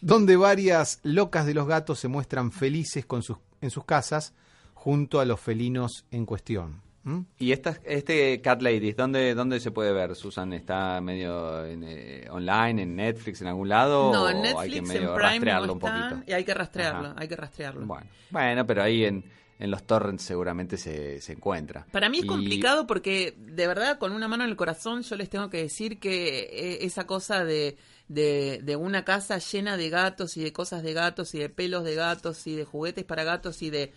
donde varias locas de los gatos se muestran felices con sus, en sus casas junto a los felinos en cuestión. ¿Mm? ¿Y esta, este Cat Ladies, ¿dónde, dónde se puede ver, Susan? ¿Está medio en, eh, online, en Netflix, en algún lado? No, o en hay que Netflix, en medio Prime rastrearlo no un poquito? y hay que rastrearlo, Ajá. hay que rastrearlo. Bueno, bueno, pero ahí en, en los torrents seguramente se, se encuentra. Para mí es Y- complicado porque, de verdad, con una mano en el corazón, yo les tengo que decir que eh, esa cosa de, de, de una casa llena de gatos y de cosas de gatos y de pelos de gatos y de juguetes para gatos y de,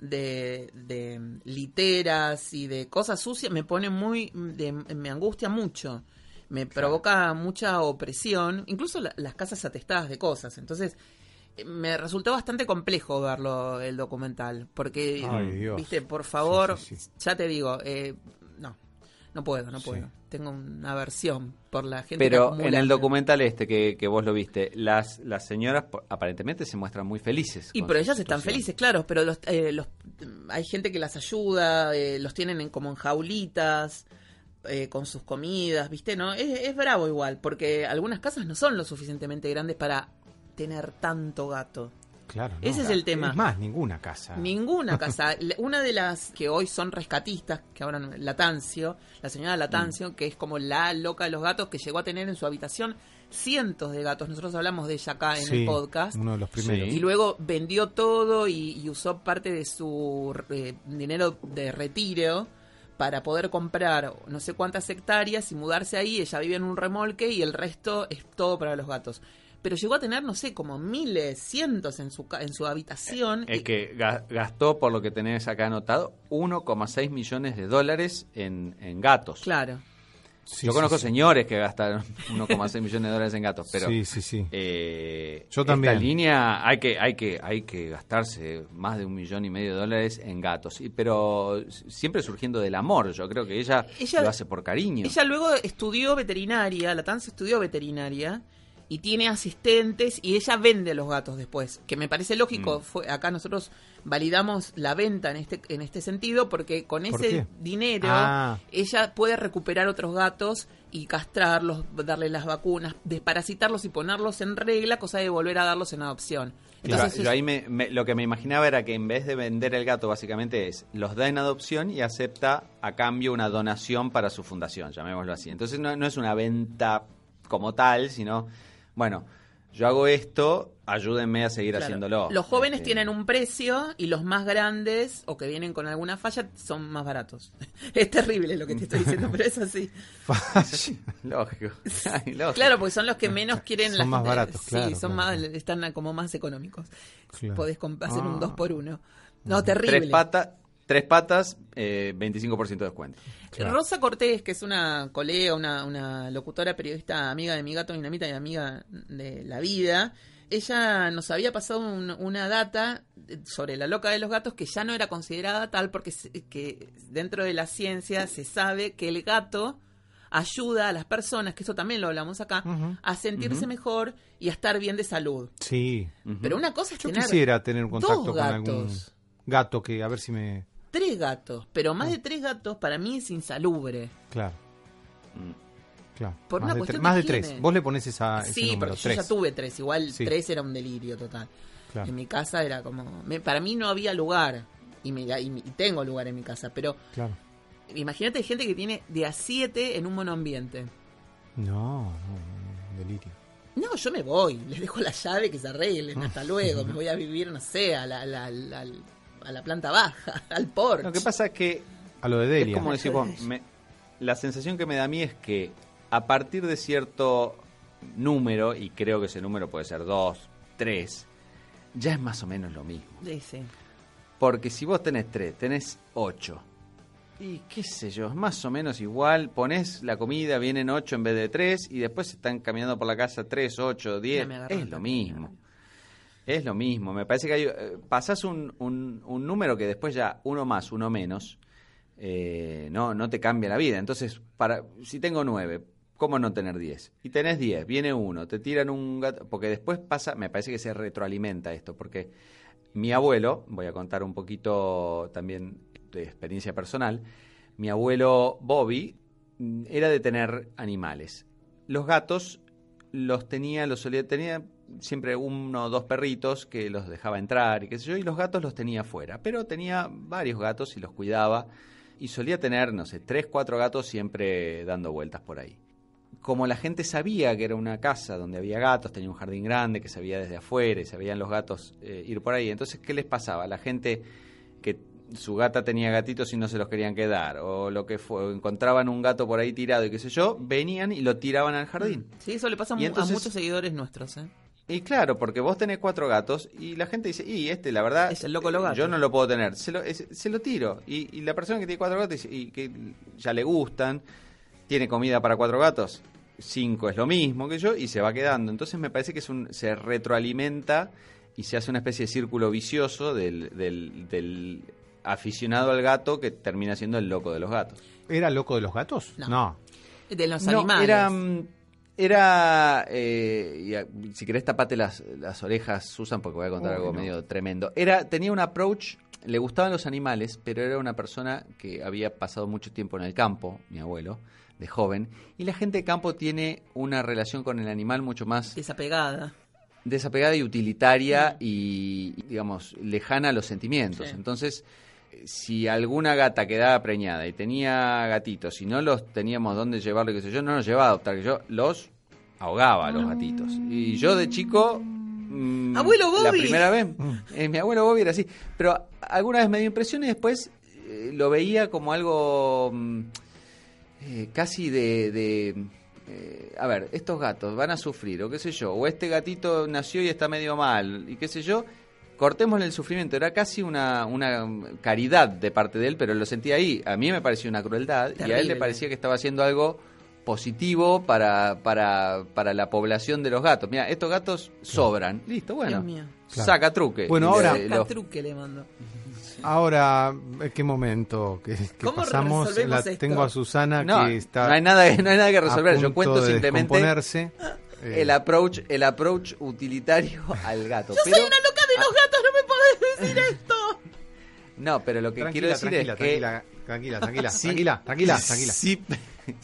de, de literas y de cosas sucias me pone muy, de- me angustia mucho. Me provoca mucha opresión, incluso la- las casas atestadas de cosas. Entonces, me resultó bastante complejo verlo el documental, porque, Ay, Dios. viste, por favor, Sí, sí, sí. ya te digo, eh, no, no puedo, no Sí. puedo. Tengo una aversión por la gente. que Pero en el documental este que, que vos lo viste, las, las señoras aparentemente se muestran muy felices. Y pero ellas están felices, claro, pero los, eh, los, hay gente que las ayuda, eh, los tienen en, como en jaulitas, eh, con sus comidas, ¿viste? no es, es bravo igual, porque algunas casas no son lo suficientemente grandes para tener tanto gato. Claro. Ese es el tema. Es más, ninguna casa. Ninguna casa. Una de las que hoy son rescatistas, que ahora no- Latancio, la señora Latancio, que es como la loca de los gatos, que llegó a tener en su habitación cientos de gatos. Nosotros hablamos de ella acá en Sí, el podcast. Uno de los primeros. Y luego vendió todo y, y usó parte de su eh, dinero de retiro para poder comprar no sé cuántas hectáreas y mudarse ahí. Ella vive en un remolque y el resto es todo para los gatos. Pero llegó a tener, no sé, como miles, cientos en su, ca- en su habitación. Es que ga- gastó, por lo que tenés acá anotado, 1,6 millones de dólares en, en gatos. Claro. Sí, Yo conozco sí. señores que gastaron 1,6 millones de dólares en gatos, pero Sí, sí, sí. eh, Yo también. Esta línea hay que hay que hay que gastarse más de un millón y medio de dólares en gatos, y, pero siempre surgiendo del amor. Yo creo que ella, Ella- lo hace por cariño. Ella luego estudió veterinaria, la Tanza estudió veterinaria y tiene asistentes y ella vende a los gatos después, que me parece lógico. Mm. Fue, acá nosotros validamos la venta en este en este sentido porque con ¿Por ese qué? dinero Ah. ella puede recuperar otros gatos y castrarlos, darle las vacunas, desparasitarlos y ponerlos en regla, cosa de volver a darlos en adopción. Claro, Entonces, yo ahí me- me- lo que me imaginaba era que en vez de vender el gato, básicamente es los da en adopción y acepta a cambio una donación para su fundación, llamémoslo así. Entonces no, no es una venta como tal, sino, bueno, yo hago esto, ayúdenme a seguir Claro. haciéndolo. Los jóvenes Este, tienen un precio y los más grandes o que vienen con alguna falla son más baratos. Es terrible lo que te estoy diciendo, pero es así. Lógico. Ay, lógico. Claro, porque son los que menos quieren Son la más gente- baratos, Sí, claro, son claro. más, están como más económicos. Podés hacer un Ah. 2 por 1 No, terrible. Tres, patas tres patas, eh, 25% de descuento. Claro. Rosa Cortés, que es una colega, una, una locutora, periodista, amiga de mi gato Dinamita y amiga de la vida, ella nos había pasado un- una data sobre la loca de los gatos que ya no era considerada tal porque se- que dentro de la ciencia se sabe que el gato ayuda a las personas, que eso también lo hablamos acá, a sentirse mejor y a estar bien de salud. Sí. Pero una cosa es Yo tener quisiera tener un contacto dos con algún gatos. gato que a ver si me. Tres gatos, pero Ah. más de tres gatos para mí es insalubre. Claro, Mm. claro. Por más una de, tre- más de tres. Vos le pones esa, ese sí, número, porque yo tres. ya tuve tres. Igual Sí. tres era un delirio total. Claro. En mi casa era como... me- para mí no había lugar. Y, me- y tengo lugar en mi casa. Pero Claro. imagínate gente que tiene de a siete en un monoambiente. No, no, no, delirio. No, yo me voy. Les dejo la llave que se arreglen. Hasta luego. Me voy a vivir, no sé, a la, la- la- a la planta baja. Al porche. Lo que pasa es que A lo de Es Delia. como decís vos, me- la sensación que me da a mí es que a partir de cierto número, y creo que ese número puede ser dos, tres, ya es más o menos lo mismo. Sí, sí. Porque si vos tenés tres, tenés ocho. Y qué sé yo, es más o menos igual. Ponés la comida, vienen ocho en vez de tres, y después están caminando por la casa tres, ocho, diez. Es lo mismo. Es lo mismo. Me parece que hay, eh, pasás un, número que después ya uno más, uno menos, eh, no, no te cambia la vida. Entonces, para si tengo nueve, ¿cómo no tener diez? Y tenés diez, viene uno, te tiran un gato, porque después pasa, me parece que se retroalimenta esto, porque mi abuelo, voy a contar un poquito también de experiencia personal, mi abuelo Bobby mm, era de tener animales. Los gatos los tenía, los solía tenía siempre uno o dos perritos que los dejaba entrar y qué sé yo, y los gatos los tenía afuera. Pero tenía varios gatos y los cuidaba. Y solía tener, no sé, tres, cuatro gatos siempre dando vueltas por ahí. Como la gente sabía que era una casa donde había gatos, tenía un jardín grande que se veía desde afuera y se los gatos eh, ir por ahí. Entonces, ¿qué les pasaba? La gente que su gata tenía gatitos y no se los querían quedar, o lo que fue, encontraban un gato por ahí tirado y qué sé yo, venían y lo tiraban al jardín. Sí, eso le pasa a, Y mu- entonces- a muchos seguidores nuestros, ¿eh? Y claro, porque vos tenés cuatro gatos y la gente dice, y este, la verdad, Es el loco gatos. yo no lo puedo tener, se lo, es- se lo tiro. Y, y la persona que tiene cuatro gatos dice, y que ya le gustan, tiene comida para cuatro gatos, cinco es lo mismo que yo, y se va quedando. Entonces me parece que es un, se retroalimenta y se hace una especie de círculo vicioso del, del, del aficionado al gato que termina siendo el loco de los gatos. ¿Era loco de los gatos? No. De los No, animales. Era, mm, era eh, y a- si querés tapate las, las orejas, Susan, porque voy a contar Uy, algo no. medio tremendo. Era, tenía un approach, le gustaban los animales, pero era una persona que había pasado mucho tiempo en el campo, mi abuelo, de joven, y la gente de campo tiene una relación con el animal mucho más Desapegada. desapegada y utilitaria y, digamos, lejana a los sentimientos. Sí. Entonces, si alguna gata quedaba preñada y tenía gatitos y no los teníamos dónde llevarlo, qué sé yo, no los llevaba a adoptar, que yo los ahogaba a los gatitos. Y yo de chico... mm, Abuelo La Bobby. primera vez, eh, mi abuelo Bobby era así. Pero alguna vez me dio impresión y después eh, lo veía como algo mm, eh, casi de... de, eh, a ver, estos gatos van a sufrir, o qué sé yo, o este gatito nació y está medio mal, y qué sé yo, cortémosle el sufrimiento. Era casi una, una caridad de parte de él, pero lo sentía ahí. A mí me pareció una crueldad, y a él le parecía que estaba haciendo algo positivo para, para, para la población de los gatos. Mira, estos gatos sobran. Listo, bueno. Claro. Saca truque. Bueno, ahora- le- lo- Catruque le mando. Ahora, eh, qué momento que, que ¿Cómo pasamos. La- esto? tengo a Susana no, que está no hay nada, no hay nada que a resolver. Yo cuento de simplemente descomponerse. Eh, el approach, el approach utilitario al gato. Yo Pero- soy una loca los gatos, no me podés decir esto. No, pero lo que tranquila, quiero decir tranquila, es que tranquila, tranquila, tranquila, Sí. tranquila, tranquila, tranquila. sí,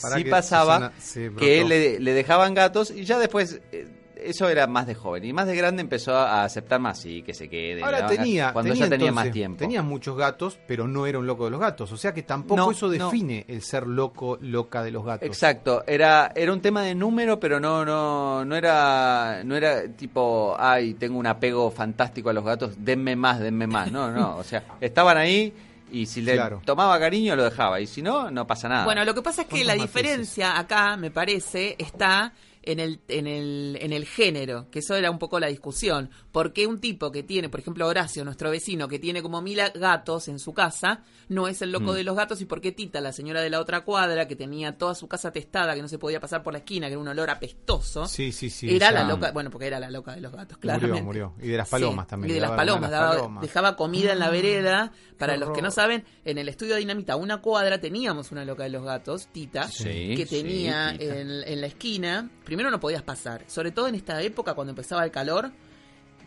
Para sí que pasaba Susana que le, le dejaban gatos y ya después eh, eso era más de joven y más de grande empezó a aceptar más sí que se quede Ahora tenía, cuando tenía ya tenía entonces- más tiempo Tenía muchos gatos, pero no era un loco de los gatos. O sea que tampoco No, eso no. define el ser loco, loca de los gatos. Exacto, era era un tema de número, pero no no no era no era tipo, ay, tengo un apego fantástico a los gatos, denme más, denme más. No, no, o sea, estaban ahí y si le Claro. tomaba cariño lo dejaba y si no no pasa nada. Bueno, lo que pasa es que ¿Cuántos la matices? diferencia acá, me parece, está en el, en el, en el género, que eso era un poco la discusión. Porque un tipo que tiene, por ejemplo, Horacio, nuestro vecino, que tiene como mil gatos en su casa, no es el loco Mm. de los gatos, y por qué Tita, la señora de la otra cuadra, que tenía toda su casa testada, que no se podía pasar por la esquina, que era un olor apestoso, Sí, sí, sí. era la loca, bueno, porque era la loca de los gatos, Murió, claramente. murió. Y de las palomas también, Y de las palomas, las daba- palomas. dejaba comida en la vereda. Para qué los que no saben, en el estudio de Dinamita, una cuadra, teníamos una loca de los gatos, Tita, que tenía en, en la esquina. Primero no podías pasar, sobre todo en esta época cuando empezaba el calor,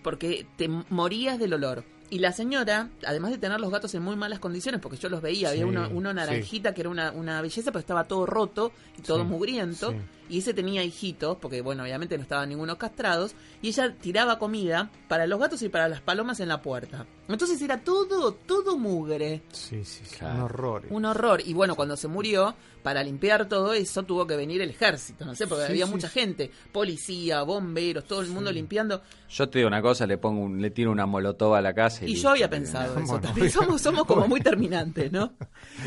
porque te morías del olor. Y la señora, además de tener los gatos en muy malas condiciones, porque yo los veía, había uno, uno sí. naranjita que era una, una belleza, pero estaba todo roto y todo Sí, mugriento. Y ese tenía hijitos, porque bueno, obviamente no estaban ninguno castrados. Y ella tiraba comida para los gatos y para las palomas en la puerta. Entonces era todo, todo mugre. Sí, sí, sí. Claro. Un horror. Un horror. Y bueno, cuando se murió, para limpiar todo eso tuvo que venir el ejército, no sé, porque Sí, había sí, mucha sí. gente, policía, bomberos, todo el mundo limpiando. Yo te digo una cosa, le pongo un- le tiro una molotov a la casa y, Y yo había pensado eso también. Somos, somos como muy terminantes, ¿no?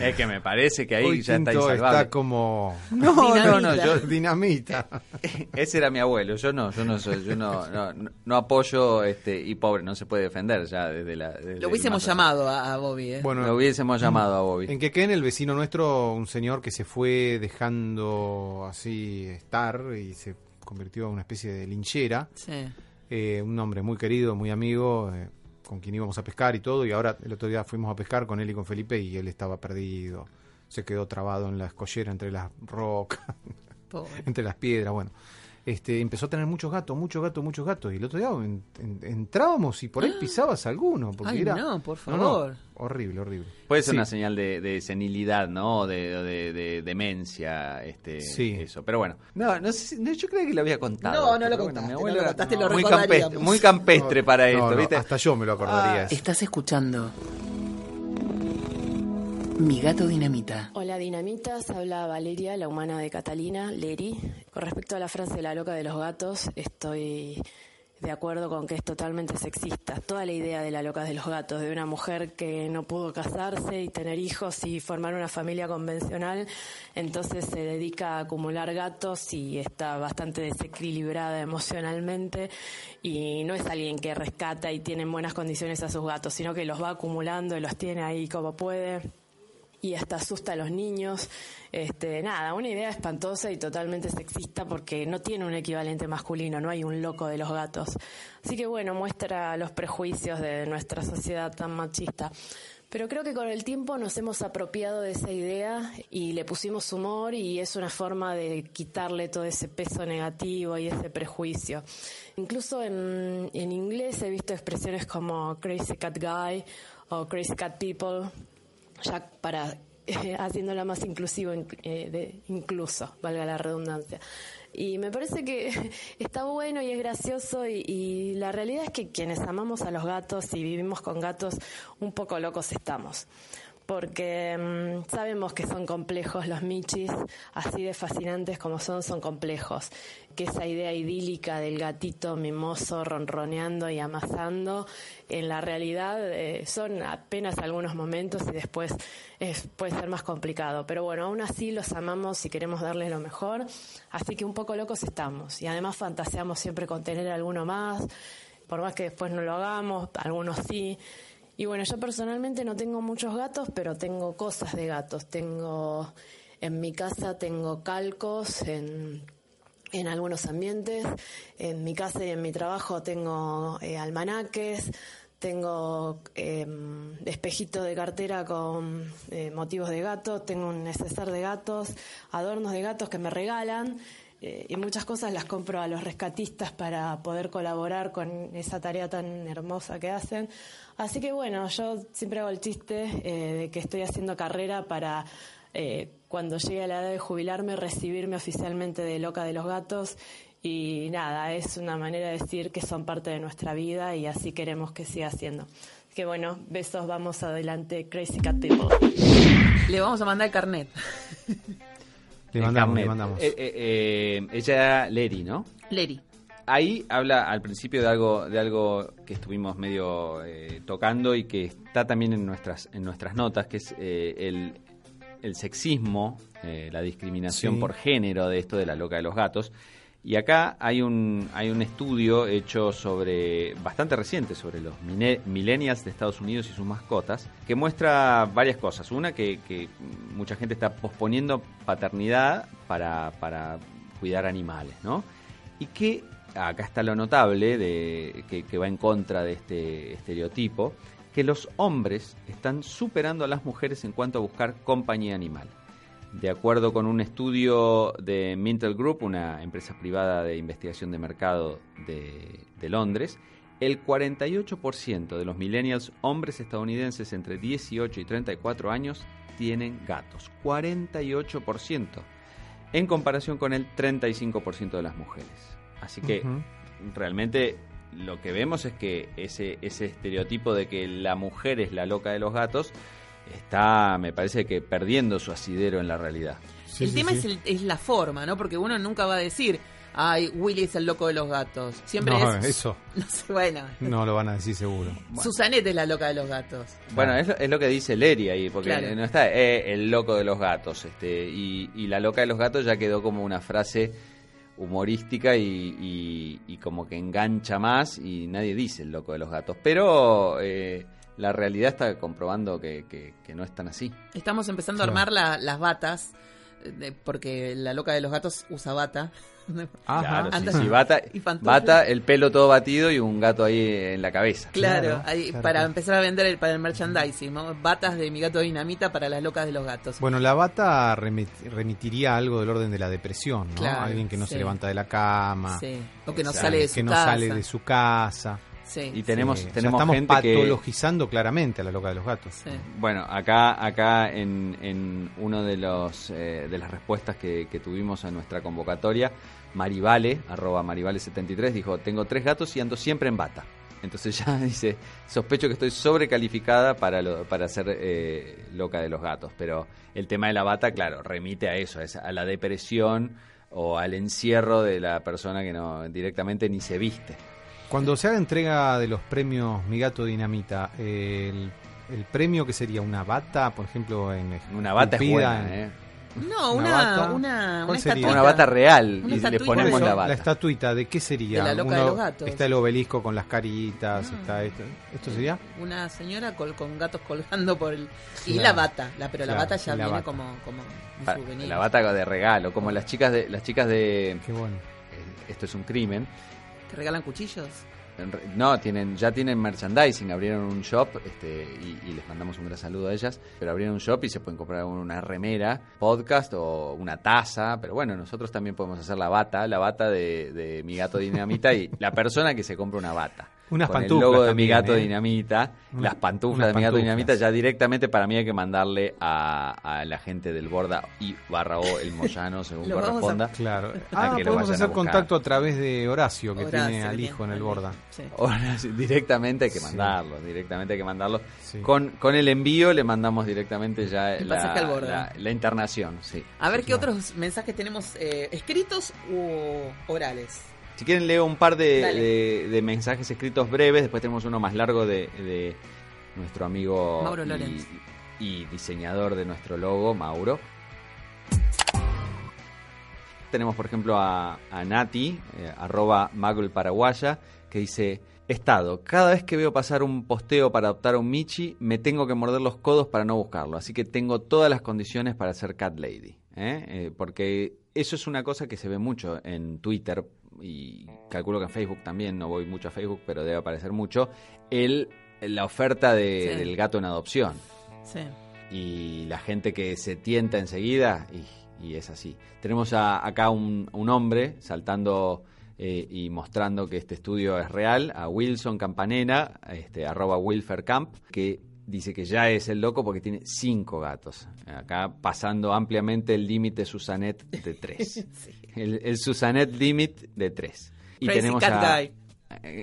Es que me parece que ahí Hoy ya está insalvable. está como No, no, no, yo, dinamita. ese era mi abuelo, yo no, yo no soy, yo no, no, no- no apoyo este y pobre, no se puede defender ya desde la desde Lo hubiésemos llamado a, a Bobby, ¿eh? Bueno, Lo hubiésemos llamado a Bobby. En Quequén, el vecino nuestro, un señor que se fue dejando así estar y se convirtió en una especie de linchera. Sí. Eh, un hombre muy querido, muy amigo, eh, con quien íbamos a pescar y todo. Y ahora el otro día fuimos a pescar con él y con Felipe y él estaba perdido. Se quedó trabado en la escollera entre las rocas, Pobre. entre las piedras. Bueno, este, empezó a tener muchos gatos, muchos gatos, muchos gatos. Y el otro día en- en- entrábamos y por ahí pisabas alguno. Porque Ay, era, no, por No, no, favor. horrible, horrible. Puede ser Sí. una señal de, de senilidad, ¿no? De, o de, de demencia, este, Sí. eso. Pero bueno, no, no sé, si- no, yo creo que lo había contado. No, no lo contaste, mi no abuelo lo era contaste, lo muy campestre, muy campestre para No, esto, no, ¿viste? hasta yo me lo acordaría. eso. Estás escuchando Mi gato dinamita. Hola dinamitas, habla Valeria, la humana de Catalina, Leri. Con respecto a la frase la loca de los gatos, estoy de acuerdo con que es totalmente sexista. Toda la idea de la loca de los gatos, de una mujer que no pudo casarse y tener hijos y formar una familia convencional, entonces se dedica a acumular gatos y está bastante desequilibrada emocionalmente y no es alguien que rescata y tiene en buenas condiciones a sus gatos, sino que los va acumulando y los tiene ahí como puede y hasta asusta a los niños. Este, nada, una idea espantosa y totalmente sexista porque no tiene un equivalente masculino, no hay un loco de los gatos. Así que bueno, muestra los prejuicios de nuestra sociedad tan machista. Pero creo que con el tiempo nos hemos apropiado de esa idea y le pusimos humor y es una forma de quitarle todo ese peso negativo y ese prejuicio. Incluso en, en inglés he visto expresiones como crazy cat guy o crazy cat people ya para eh, haciéndola más inclusivo, inc- eh, de- incluso, valga la redundancia. Y me parece que está bueno y es gracioso y la realidad es que quienes amamos a los gatos y vivimos con gatos, un poco locos estamos. Porque mm, sabemos que son complejos los michis, así de fascinantes como son, son complejos. Que esa idea idílica del gatito mimoso ronroneando y amasando, en la realidad eh, son apenas algunos momentos y después es- puede ser más complicado. Pero bueno, aún así los amamos y queremos darles lo mejor, así que un poco locos estamos. Y además fantaseamos siempre con tener alguno más, por más que después no lo hagamos, algunos sí. Y bueno, yo personalmente no tengo muchos gatos, pero tengo cosas de gatos. Tengo, en mi casa tengo calcos, en, en algunos ambientes. En mi casa y en mi trabajo tengo eh, almanaques, tengo eh, espejito de cartera con eh, motivos de gato, tengo un neceser de gatos, adornos de gatos que me regalan. Eh, y muchas cosas las compro a los rescatistas para poder colaborar con esa tarea tan hermosa que hacen. Así que bueno, yo siempre hago el chiste eh, de que estoy haciendo carrera para eh, cuando llegue a la edad de jubilarme recibirme oficialmente de loca de los gatos y nada, es una manera de decir que son parte de nuestra vida y así queremos que siga siendo. Así que bueno, besos, vamos adelante, Crazy Cat People. Le vamos a mandar el carnet. Le El mandamos, le mandamos. Eh, eh, eh, ella era Leri, ¿no? Leri. Ahí habla al principio de algo, de algo que estuvimos medio eh, tocando y que está también en nuestras, en nuestras notas, que es eh, el, el sexismo, eh, la discriminación Sí. por género de esto de la loca de los gatos. Y acá hay un, hay un estudio hecho sobre, bastante reciente, sobre los millennials de Estados Unidos y sus mascotas, que muestra varias cosas. Una, que, mucha gente está posponiendo paternidad para, para cuidar animales, ¿no? Y que acá está lo notable de, que va en contra de este estereotipo, que los hombres están superando a las mujeres en cuanto a buscar compañía animal. De acuerdo con un estudio de Mintel Group, una empresa privada de investigación de mercado de, de Londres, el 48% de los millennials hombres estadounidenses entre 18 y 34 años tienen gatos. 48%. En comparación con el 35% de las mujeres. Así que realmente lo que vemos es que ese, ese estereotipo de que la mujer es la loca de los gatos está, me parece que perdiendo su asidero en la realidad. Sí, el sí, tema sí. Es, el- es la forma, ¿no? Porque uno nunca va a decir, ay, Willy es el loco de los gatos. Siempre No, es... eso No sé, bueno. no lo van a decir seguro. Susanette es la loca de los gatos. Bueno, es lo, es lo que dice Leri ahí, porque Claro. no está eh, el loco de los gatos, este, y, y la loca de los gatos ya quedó como una frase humorística y, y- y como que engancha más y nadie dice el loco de los gatos. Pero eh, la realidad está comprobando que, que- que no es tan así. Estamos empezando a armar la- las batas de- porque la loca de los gatos usa bata. Ajá. Claro, sí, bata, y bata, el pelo todo batido y un gato ahí en la cabeza. Claro, Claro, ahí, claro, para claro. empezar a vender el, para el merchandising, ¿no? batas de mi gato dinamita para las locas de los gatos. Bueno, la bata remit- remitiría algo del orden de la depresión, ¿no? Claro, Alguien que no sí. se levanta de la cama, Sí, o que no Exacto. sale de su que no casa. sale de su casa. Sí, Y tenemos, Sí, estamos gente que... patologizando claramente a la loca de los gatos. sí. Bueno, acá, acá en, en uno de los eh, de las respuestas que, que tuvimos a nuestra convocatoria, Marivale, arroba Marivale73, dijo, tengo tres gatos y ando siempre en bata. Entonces ya dice, sospecho que estoy sobrecalificada para, lo- para ser eh, loca de los gatos. Pero el tema de la bata, claro, remite a eso, a esa- a la depresión o al encierro de la persona que no directamente ni se viste. Cuando se haga entrega de los premios Mi Gato Dinamita, el, el premio que sería una bata, por ejemplo, en Una bata es esculpida buena, en- ¿eh? No, Una una, bata. una, ¿Cuál una estatuita. Una bata real Una y le ponemos la La bata. estatuita, ¿de qué sería? De la loca de los gatos. Está el obelisco con las caritas, Ah. está esto. ¿Esto sería? Una señora col- con gatos colgando por el... Y Claro. la bata, la, pero la bata ya la viene bata. como, como un Pa- souvenir. La bata de regalo, como las chicas de las chicas de Qué bueno. eh, esto es un crimen. ¿Que regalan cuchillos? No, tienen ya tienen merchandising, abrieron un shop este, y, y les mandamos un gran saludo a ellas, pero abrieron un shop y se pueden comprar una remera, podcast o una taza, pero bueno, nosotros también podemos hacer la bata, la bata de, de mi gato dinamita y la persona que se compra una bata. Unas con pantuflas el logo de mi gato ¿eh? dinamita, Una- las pantuflas de mi gato dinamita, ya directamente para mí hay que mandarle a, a la gente del Borda y barra o el Moyano, según vamos a- corresponda. Claro. A Ah, que podemos a hacer buscar. contacto a través de Horacio, que Horacio, tiene al bien, hijo en el borda. sí. Sí, directamente hay que Sí. mandarlo, directamente hay que mandarlo. Sí. Con, con el envío le mandamos directamente ya El la, al borde. la- la internación, sí. A ver Sí, qué claro. otros mensajes tenemos eh, escritos u orales. Si quieren leo un par de, Dale. de- de mensajes escritos breves, después tenemos uno más largo de, de nuestro amigo Mauro y- Lorenz. y, diseñador de nuestro logo, Mauro. Tenemos, por ejemplo, a, a Nati, eh, arroba Magul Paraguaya, que dice, Estado, cada vez que veo pasar un posteo para adoptar a un Michi, me tengo que morder los codos para no buscarlo. Así que tengo todas las condiciones para ser Cat Lady. ¿eh? Eh, porque eso es una cosa que se ve mucho en Twitter y calculo que en Facebook también, no voy mucho a Facebook, pero debe aparecer mucho, el, la oferta de- Sí. del gato en adopción Sí. y la gente que se tienta enseguida y, y es así. Tenemos a- acá un, un hombre saltando eh, y mostrando que este estudio es real, a Wilson Campanena, este, arroba Wilfercamp, que dice que ya es el loco porque tiene cinco gatos. Acá pasando ampliamente el límite Susanet de tres. El, el Susanet Limit de tres. Y Crazy tenemos Cat a, Guy.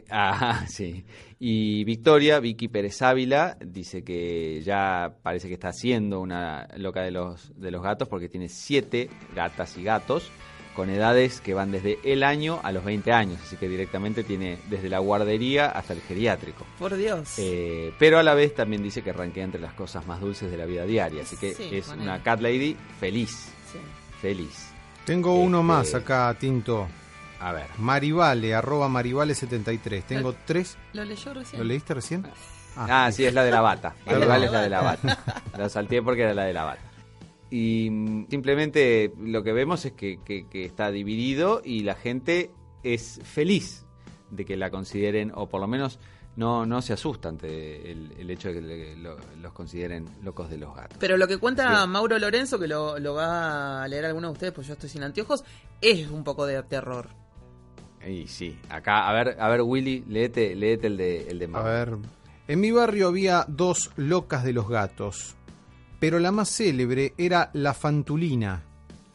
Ajá, sí. Y Victoria, Vicky Pérez Ávila, dice que ya parece que está haciendo una loca de los, de los gatos porque tiene siete gatas y gatos con edades que van desde el año a los 20 años, así que directamente tiene desde la guardería hasta el geriátrico. Por Dios. Eh, pero a la vez también dice que arranquea entre las cosas más dulces de la vida diaria, así que Sí, es una cat lady feliz, Sí. feliz. Tengo uno Este- más acá, Tinto. A ver. Marivale, arroba Marivale73. Tengo Eh, tres. ¿Lo leyó recién? ¿Lo leíste recién? Ah, sí, es la de la bata. De es la de la bata. La salteé porque era la de la bata. Y mm, simplemente lo que vemos es que, que- que está dividido y la gente es feliz de que la consideren, o por lo menos no, no se asusta ante el, el hecho de que le- lo- los consideren locos de los gatos. Pero lo que cuenta. Mauro Lorenzo, que lo, lo va a leer alguno de ustedes, pues yo estoy sin anteojos, es un poco de terror. Y sí, acá, a ver, a ver Willy, léete, léete el de, el de A Mauro. ver. En mi barrio había dos locas de los gatos, pero la más célebre era la Fantulina,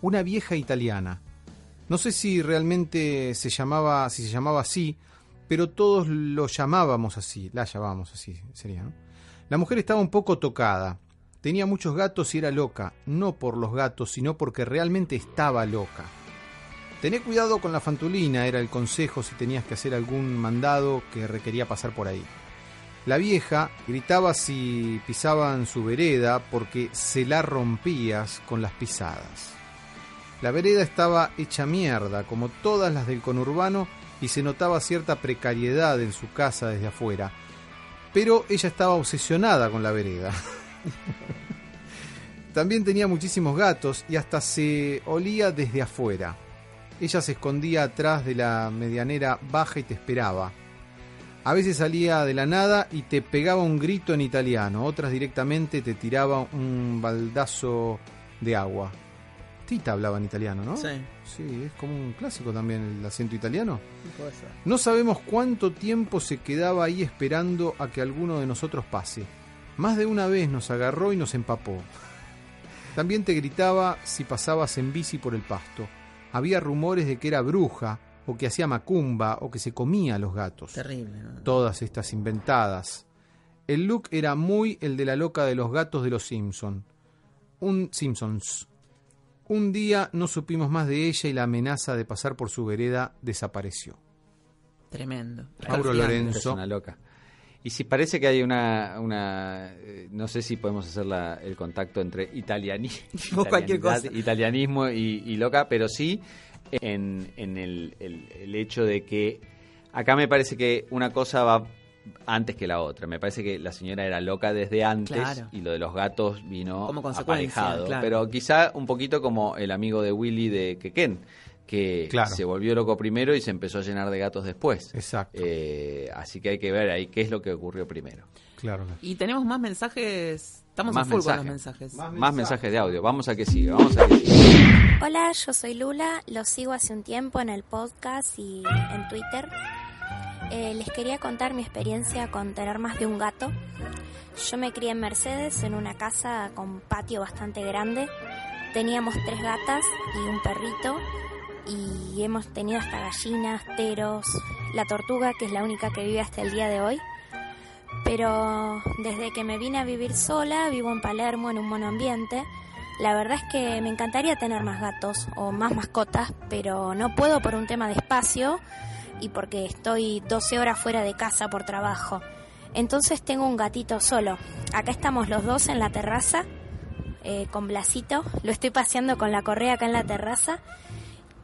una vieja italiana. No sé si realmente se llamaba, si se llamaba así, pero todos lo llamábamos así, la llamábamos así, sería, ¿no? La mujer estaba un poco tocada. Tenía muchos gatos y era loca, no por los gatos, sino porque realmente estaba loca. Tené cuidado con la fantulina, era el consejo si tenías que hacer algún mandado que requería pasar por ahí. La vieja gritaba si pisaban su vereda porque se la rompías con las pisadas. La vereda estaba hecha mierda, como todas las del conurbano, y se notaba cierta precariedad en su casa desde afuera. Pero ella estaba obsesionada con la vereda. También tenía muchísimos gatos y hasta se olía desde afuera. Ella se escondía atrás de la medianera baja y te esperaba. A veces salía de la nada y te pegaba un grito en italiano, otras directamente te tiraba un baldazo de agua. Tita hablaba en italiano, ¿no? Sí. Sí, es como un clásico también el acento italiano. Puede ser. No sabemos cuánto tiempo se quedaba ahí esperando a que alguno de nosotros pase. Más de una vez nos agarró y nos empapó. También te gritaba si pasabas en bici por el pasto. Había rumores de que era bruja, o que hacía macumba, o que se comía a los gatos. Terrible. ¿no? Todas estas inventadas. El look era muy el de la loca de los gatos de los Simpson. Un Simpsons. Un día no supimos más de ella y la amenaza de pasar por su vereda desapareció. Tremendo. Mauro. Lorenzo. Es una loca. Y si parece que hay una, una eh, no sé si podemos hacer la- el contacto entre italiani, O cualquier cosa. italianismo y, y loca, pero sí en, en el, el- el hecho de que acá me parece que una cosa va antes que la otra. Me parece que la señora era loca desde antes Claro. y lo de los gatos vino Como consecuencia, aparejado. claro. Pero quizá un poquito como el amigo de Willy de Quequén, que Claro. se volvió loco primero y se empezó a llenar de gatos después. Exacto. Eh, así que hay que ver ahí qué es lo que ocurrió primero. Claro. Y tenemos más mensajes. Estamos Más a full con los mensajes. mensajes. Más mensajes de audio. Vamos a que siga. Vamos a que siga. Hola, yo soy Lula, los sigo hace un tiempo en el podcast y en Twitter. Eh, les quería contar mi experiencia con tener más de un gato. Yo me crié en Mercedes, en una casa con patio bastante grande. Teníamos tres gatas y un perrito y hemos tenido hasta gallinas, teros, la tortuga, que es la única que vive hasta el día de hoy. Pero desde que me vine a vivir sola, vivo en Palermo en un monoambiente. La verdad es que me encantaría tener más gatos o más mascotas, pero no puedo por un tema de espacio y porque estoy 12 horas fuera de casa por trabajo. Entonces tengo un gatito solo. Acá estamos los dos en la terraza eh, con Blasito. Lo estoy paseando con la correa acá en la terraza.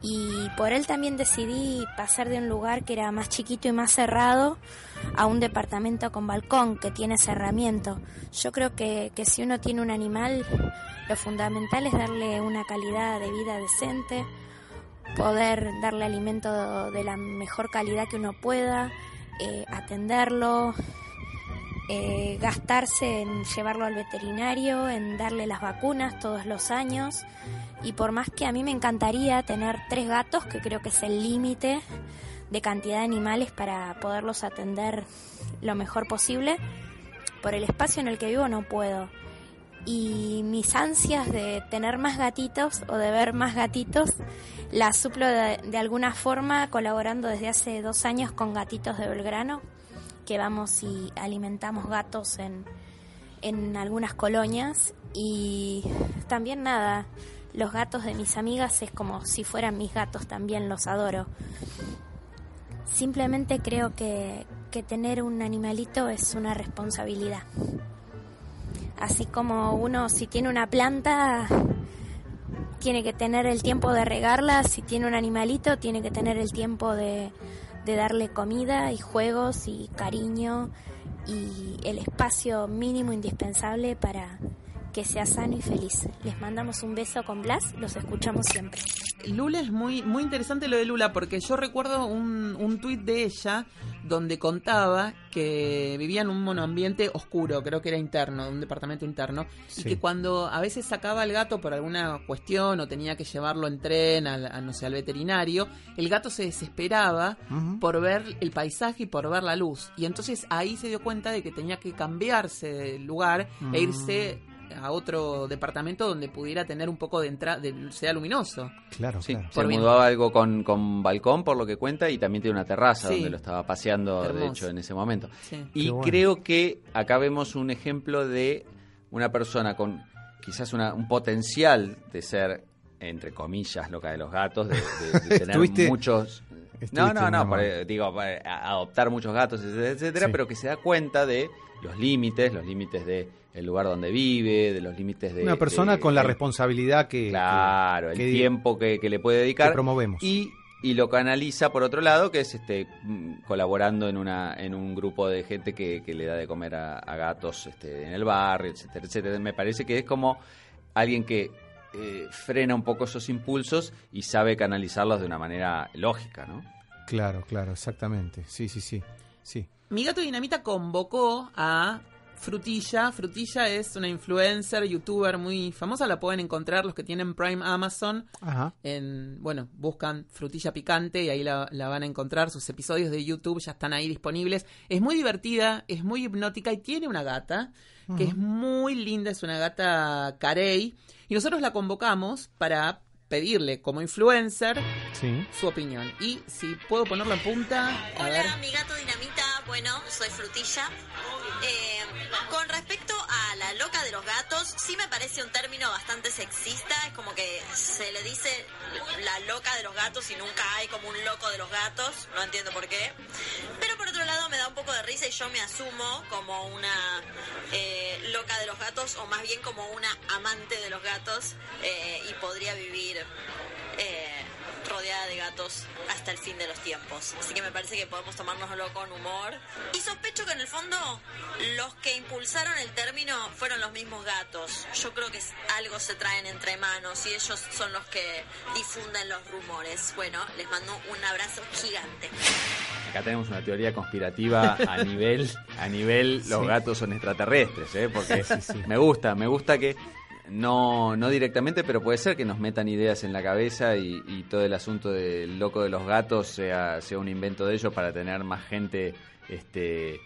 Y por él también decidí pasar de un lugar que era más chiquito y más cerrado a un departamento con balcón que tiene cerramiento. Yo creo que, que si uno tiene un animal, lo fundamental es darle una calidad de vida decente, poder darle alimento de la mejor calidad que uno pueda, eh, atenderlo, eh, gastarse en llevarlo al veterinario, en darle las vacunas todos los años. Y por más que a mí me encantaría tener tres gatos, que creo que es el límite de cantidad de animales para poderlos atender lo mejor posible, por el espacio en el que vivo no puedo. Y mis ansias de tener más gatitos o de ver más gatitos las suplo de, alguna forma colaborando desde hace dos años con Gatitos de Belgrano, que vamos y alimentamos gatos en, en algunas colonias. Y también nada, los gatos de mis amigas es como si fueran mis gatos, también los adoro. Simplemente creo que, que tener un animalito es una responsabilidad. Así como uno si tiene una planta tiene que tener el tiempo de regarla, si tiene un animalito tiene que tener el tiempo de, de darle comida y juegos y cariño y el espacio mínimo indispensable para que sea sano y feliz. Les mandamos un beso con Blas, los escuchamos siempre. Lula es muy, muy interesante lo de Lula porque yo recuerdo un, un tuit de ella donde contaba que vivía en un monoambiente oscuro, creo que era interno, un departamento interno, Sí. y que cuando a veces sacaba al gato por alguna cuestión o tenía que llevarlo en tren al, a, no sé, al veterinario, el gato se desesperaba por ver el paisaje y por ver la luz. Y entonces ahí se dio cuenta de que tenía que cambiarse de lugar e irse a otro departamento donde pudiera tener un poco de entrada, de sea luminoso. Claro, Sí, claro. se Por bien. mudó a algo con, con balcón, por lo que cuenta, y también tiene una terraza Sí. donde lo estaba paseando, de hecho, en ese momento. Sí. Y bueno. creo que acá vemos un ejemplo de una persona con quizás una- un potencial de ser, entre comillas, loca de los gatos, de, de- de tener muchos... No, no, no, por- digo, adoptar muchos gatos, etcétera, etcétera, Sí. pero que se da cuenta de los límites, los límites de el lugar donde vive, de los límites de... Una persona de- con la el- responsabilidad que, Claro, que- el que- tiempo que, que le puede dedicar. que promovemos. Y, y lo canaliza por otro lado, que es este mm, colaborando en una en un grupo de gente que, que le da de comer a, a gatos este, en el barrio, etcétera, etcétera. Me parece que es como alguien que eh, frena un poco esos impulsos y sabe canalizarlos de una manera lógica, ¿no? Claro, claro, exactamente. Sí, sí, sí. sí. Mi gato Dinamita convocó a Frutilla. Frutilla es una influencer, youtuber muy famosa. La pueden encontrar los que tienen Prime Amazon. Ajá. En, bueno, buscan Frutilla Picante y ahí la, la van a encontrar. Sus episodios de YouTube ya están ahí disponibles. Es muy divertida, es muy hipnótica y tiene una gata que es muy linda. Es una gata carey. Y nosotros la convocamos para pedirle como influencer Sí. su opinión. Y si puedo ponerlo en punta, a ver. Hola, mi gato dinamita. Bueno, soy frutilla. Eh, con respecto a la loca de los gatos, sí me parece un término bastante sexista. Es como que se le dice la loca de los gatos y nunca hay como un loco de los gatos. No entiendo por qué. Pero por otro lado me da un poco de risa y yo me asumo como una eh, loca de los gatos o más bien como una amante de los gatos eh, y podría vivir eh, rodeada de gatos hasta el fin de los tiempos. Así que me parece que podemos tomárnoslo con humor. Y sospecho que en el fondo los que impulsaron el término fueron los mismos gatos. Yo creo que algo se traen entre manos y ellos son los que difunden los rumores. Bueno, les mando un abrazo gigante. Acá tenemos una teoría conspirativa a nivel, a nivel los Sí. gatos son extraterrestres, ¿eh? porque Sí, sí. me gusta, me gusta que no, no directamente, pero puede ser que nos metan ideas en la cabeza y, y todo el asunto del loco de los gatos sea, sea un invento de ellos para tener más gente este,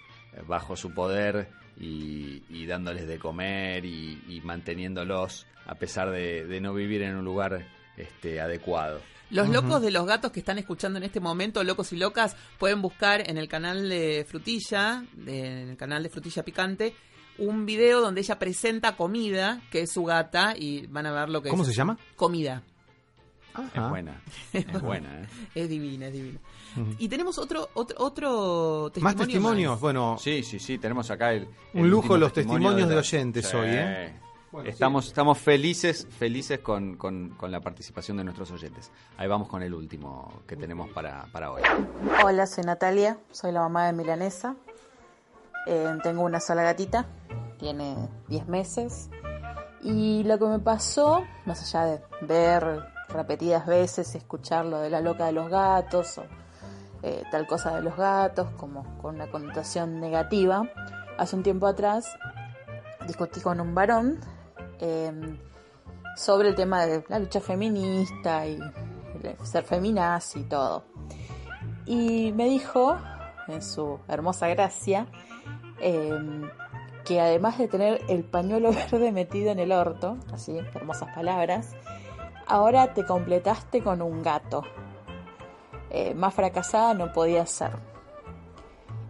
bajo su poder y, y dándoles de comer y, y manteniéndolos a pesar de, de no vivir en un lugar este, adecuado. Los locos de los gatos que están escuchando en este momento, locos y locas, pueden buscar en el canal de Frutilla, de- en el canal de Frutilla Picante, un video donde ella presenta comida, que es su gata, y van a ver lo que ¿Cómo es. se llama? Comida. Es buena, es buena. ¿eh? Es divina, es divina. Y tenemos otro, otro, otro testimonio. Más testimonios. Bueno, Sí, sí, sí, tenemos acá el... Un el lujo los testimonio testimonios de la- oyentes hoy, ¿eh? Bueno, estamos, estamos felices, felices con, con- con la participación de nuestros oyentes. Ahí vamos con el último que tenemos para, para hoy. Hola, soy Natalia, soy la mamá de Milanesa. Eh, tengo una sola gatita, tiene 10 meses. Y lo que me pasó, más allá de ver repetidas veces, escuchar lo de la loca de los gatos o eh, tal cosa de los gatos, como con una connotación negativa, hace un tiempo atrás discutí con un varón eh, sobre el tema de la lucha feminista y ser feminaz y todo. Y me dijo, en su hermosa gracia, eh, que además de tener el pañuelo verde metido en el orto, así, hermosas palabras, ahora te completaste con un gato. Eh, más fracasada no podía ser.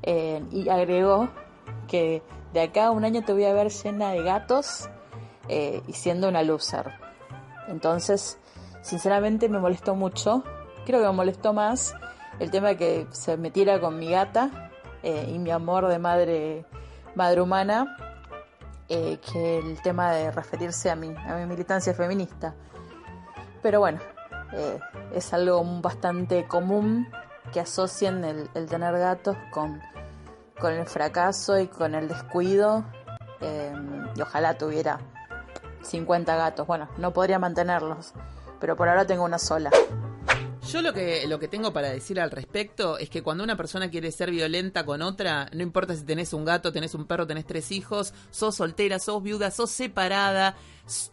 Eh, y agregó que de acá a un año te voy a ver llena de gatos eh, y siendo una loser. Entonces, sinceramente me molestó mucho. Creo que me molestó más el tema de que se metiera con mi gata eh, y mi amor de madre, madre humana eh, que el tema de referirse a mi, a mi militancia feminista. Pero bueno, eh, es algo bastante común que asocian el, el tener gatos con, con el fracaso y con el descuido. eh, y ojalá tuviera 50 gatos. Bueno, no podría mantenerlos, pero por ahora tengo una sola. Yo lo que, lo que tengo para decir al respecto es que cuando una persona quiere ser violenta con otra, no importa si tenés un gato, tenés un perro, tenés tres hijos, sos soltera, sos viuda, sos separada,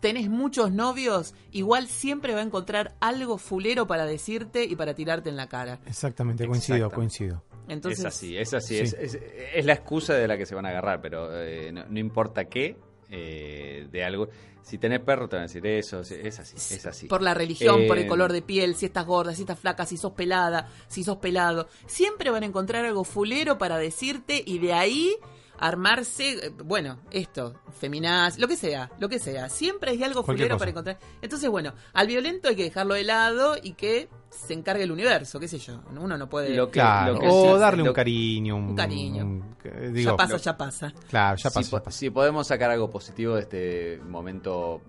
tenés muchos novios, igual siempre va a encontrar algo fulero para decirte y para tirarte en la cara. exactamente, coincido, coincido. Entonces, es así, es así. Sí. Es, es- es la excusa de la que se van a agarrar, pero eh, no, no importa qué, eh, de algo. Si tenés perro, te van a decir eso. Es así, es así. por la religión, por el Eh, color de piel, si estás gorda, si estás flaca, si sos pelada, si sos pelado, siempre van a encontrar algo fulero para decirte y de ahí armarse, eh, bueno, esto, feminaz, lo que sea, lo que sea, siempre hay algo Cualquier fulero cosa. para encontrar. Entonces, bueno, al violento hay que dejarlo de lado y que se encargue el universo, qué sé yo, uno no puede... Lo que- Claro, lo que o sí- darle lo- un cariño. Un, Un cariño. un- digo, ya pasa, lo- ya pasa. Claro, ya si, po- ya pasó. si podemos sacar algo positivo de este momento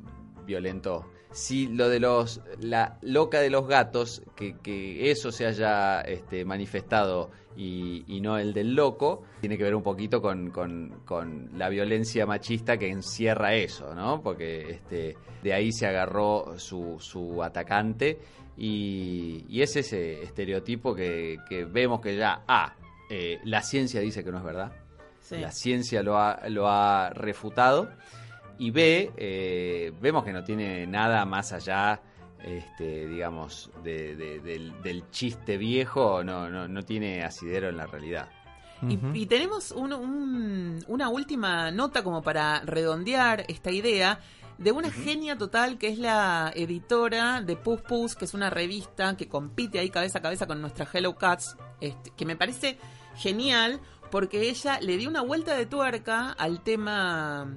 violento si lo de los la loca de los gatos, que, que eso se haya este, manifestado y, y no el del loco, tiene que ver un poquito con, con- con la violencia machista que encierra eso, ¿no? Porque este, de ahí se agarró su, su atacante y, y es ese estereotipo que, que vemos que ya, ah, eh, la ciencia dice que no es verdad, Sí. la ciencia lo ha, lo ha refutado y B, eh, vemos que no tiene nada más allá, este, digamos, de- de- del, del chiste viejo, no, no, no tiene asidero en la realidad. Y, y tenemos un- un- una última nota como para redondear esta idea de una genia total que es la editora de Puss Puss, que es una revista que compite ahí cabeza a cabeza con nuestra Hello Cats, este, que me parece genial porque ella le dio una vuelta de tuerca al tema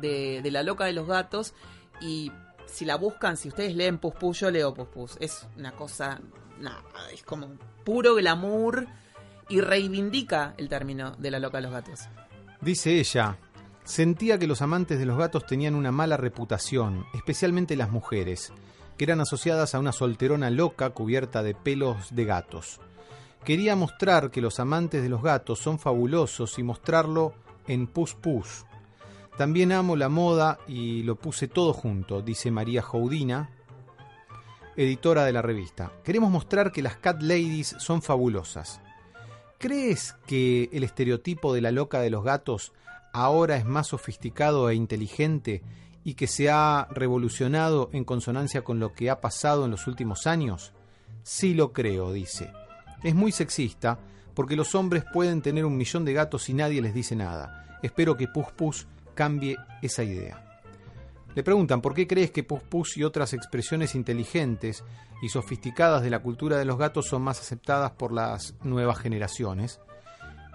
de, la loca de los gatos y si la buscan, si ustedes leen Puss, yo leo Puss, es una cosa, es como puro glamour y reivindica el término de la loca de los gatos. Dice ella, sentía que los amantes de los gatos tenían una mala reputación, especialmente las mujeres, que eran asociadas a una solterona loca cubierta de pelos de gatos. Quería mostrar que los amantes de los gatos son fabulosos y mostrarlo en Pus Pus. También amo la moda y lo puse todo junto, dice María Joudina, editora de la revista. Queremos mostrar que las cat ladies son fabulosas. ¿Crees que el estereotipo de la loca de los gatos ahora es más sofisticado e inteligente y que se ha revolucionado en consonancia con lo que ha pasado en los últimos años? Sí lo creo, dice. Es muy sexista porque los hombres pueden tener un millón de gatos y nadie les dice nada. Espero que Pus Pus cambie esa idea. Le preguntan por qué crees que Pus Pus y otras expresiones inteligentes y sofisticadas de la cultura de los gatos son más aceptadas por las nuevas generaciones.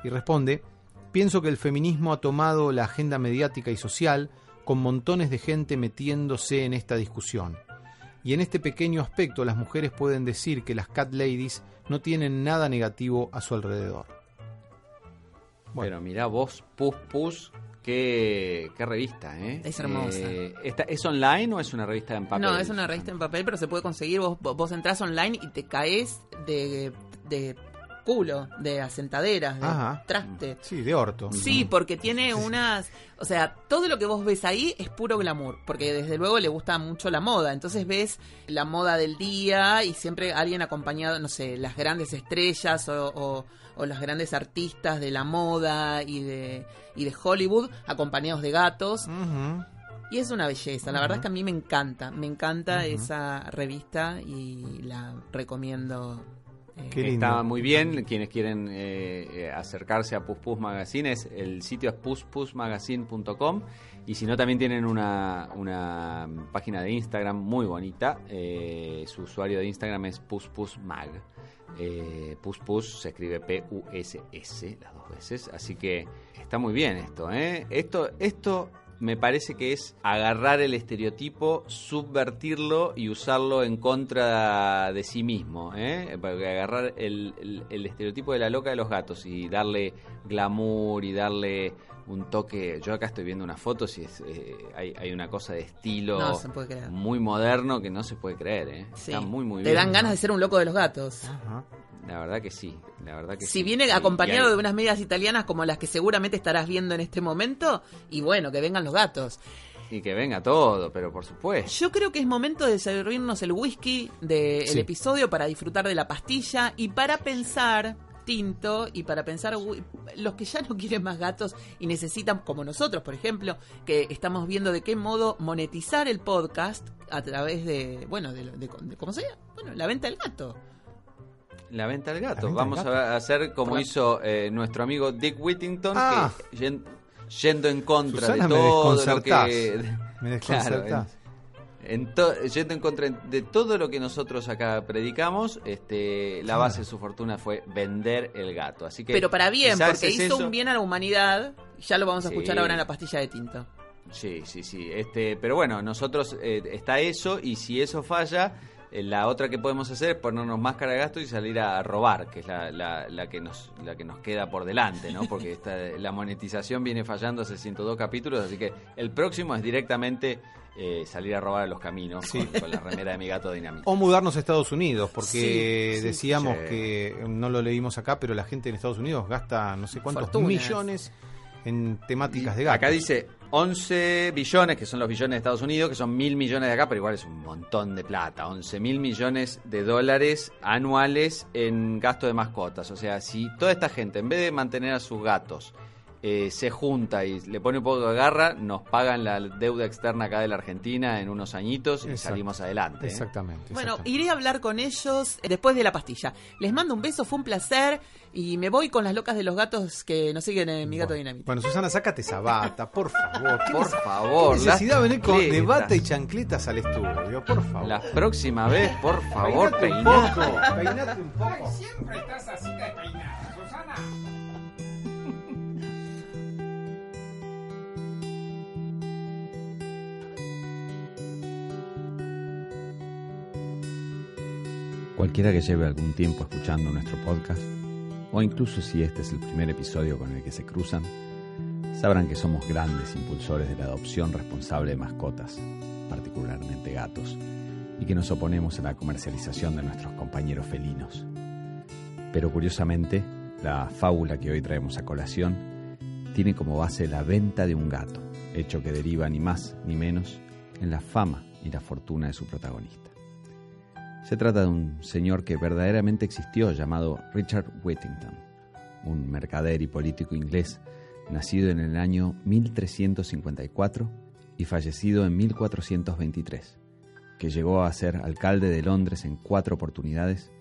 Y responde, pienso que el feminismo ha tomado la agenda mediática y social con montones de gente metiéndose en esta discusión. Y en este pequeño aspecto las mujeres pueden decir que las cat ladies no tienen nada negativo a su alrededor. Bueno, mirá vos, Pus Pus, qué, qué revista, ¿eh? Es hermosa. Eh, esta- ¿Es online o es una revista en papel? No, es una revista en papel, pero se puede conseguir. Vos, vos entrás online y te caes de, de culo, de asentaderas, de Ajá. traste. Sí, de orto. Sí, porque tiene unas... O sea, todo lo que vos ves ahí es puro glamour, porque desde luego le gusta mucho la moda. Entonces ves la moda del día y siempre alguien acompañado, no sé, las grandes estrellas o, o- o los grandes artistas de la moda y de, y de Hollywood acompañados de gatos. Y es una belleza, la verdad es que a mí me encanta, me encanta esa revista y la recomiendo. Qué lindo. Está muy bien. Quienes quieren eh, eh, acercarse a Pus Pus Magazine, es, el sitio es puspusmagazine.com. Y si no, también tienen una, una página de Instagram muy bonita. Eh, su usuario de Instagram es puspusmag. Eh, Puspus se escribe P-U-S-S las dos veces. Así que está muy bien esto. ¿eh? Esto, esto me parece que es agarrar el estereotipo, subvertirlo y usarlo en contra de sí mismo. ¿eh? Porque agarrar el, el- el estereotipo de la loca de los gatos y darle glamour y darle un toque. Yo acá estoy viendo unas fotos y es, eh, hay, hay una cosa de estilo No se puede creer. muy moderno que no se puede creer. ¿eh? sí. Está muy, muy Te bien. dan ganas de ser un loco de los gatos. Ajá. La verdad que sí. La verdad que Si sí. viene Sí, acompañado hay- de unas medias italianas como las que seguramente estarás viendo en este momento, y bueno, que vengan los gatos. Y que venga todo, pero por supuesto. Yo creo que es momento de servirnos el whisky del Sí. episodio para disfrutar de la pastilla y para pensar tinto y para pensar los que ya no quieren más gatos y necesitan como nosotros por ejemplo que estamos viendo de qué modo monetizar el podcast a través de bueno de, de- de- cómo se llama bueno la venta del gato La venta del gato. venta del Vamos gato. a hacer como hizo eh, nuestro amigo Dick Whittington, Ah. que yen- yendo en contra Susana, de me todo lo que... Me Claro, desconcertás. En yendo en contra de todo lo que nosotros acá predicamos, este, la base de su fortuna fue vender el gato. Así que pero para bien porque es hizo eso. un bien a la humanidad ya lo vamos a Sí. escuchar ahora en la pastilla de tinto Sí, sí, sí. Este, pero bueno, nosotros eh, está eso y si eso falla, Eh, La otra que podemos hacer es ponernos máscara de gasto y salir a robar, que es la, la- la que nos la que nos queda por delante, ¿no? Porque esta, la monetización viene fallando hace 102 capítulos, así que el próximo es directamente eh, salir a robar a los caminos con, con la remera de mi gato dinamita. O mudarnos a Estados Unidos, porque Sí, decíamos sí. que no lo leímos acá, pero la gente en Estados Unidos gasta no sé cuántos Fortunas. millones en temáticas de gatos. Acá dice 11 billones, que son los billones de Estados Unidos, que son mil millones de acá, pero igual es un montón de plata. 11 mil millones de dólares anuales en gasto de mascotas. O sea, si toda esta gente, en vez de mantener a sus gatos, eh, se junta y le pone un poco de garra, nos pagan la deuda externa acá de la Argentina en unos añitos y Exacto. salimos adelante. ¿eh? Exactamente. Bueno, iré a hablar con ellos eh, después de la pastilla. Les mando un beso, fue un placer y me voy con las locas de los gatos que nos siguen en Mi Gato Dinamita. Bueno, Susana, sácate esa bata, por favor. ¿Qué Por favor, qué necesidad de venir con de bata y chancletas al estudio, por favor. La próxima vez, por favor, Peinate un poco, peinate un poco. Siempre estás así de peinada, Susana. Cualquiera que lleve algún tiempo escuchando nuestro podcast, o incluso si este es el primer episodio con el que se cruzan, sabrán que somos grandes impulsores de la adopción responsable de mascotas, particularmente gatos, y que nos oponemos a la comercialización de nuestros compañeros felinos. Pero curiosamente, la fábula que hoy traemos a colación tiene como base la venta de un gato, hecho que deriva ni más ni menos en la fama y la fortuna de su protagonista. Se trata de un señor que verdaderamente existió llamado Richard Whittington, un mercader y político inglés nacido en el año 1354 y fallecido en 1423, que llegó a ser alcalde de Londres en cuatro oportunidades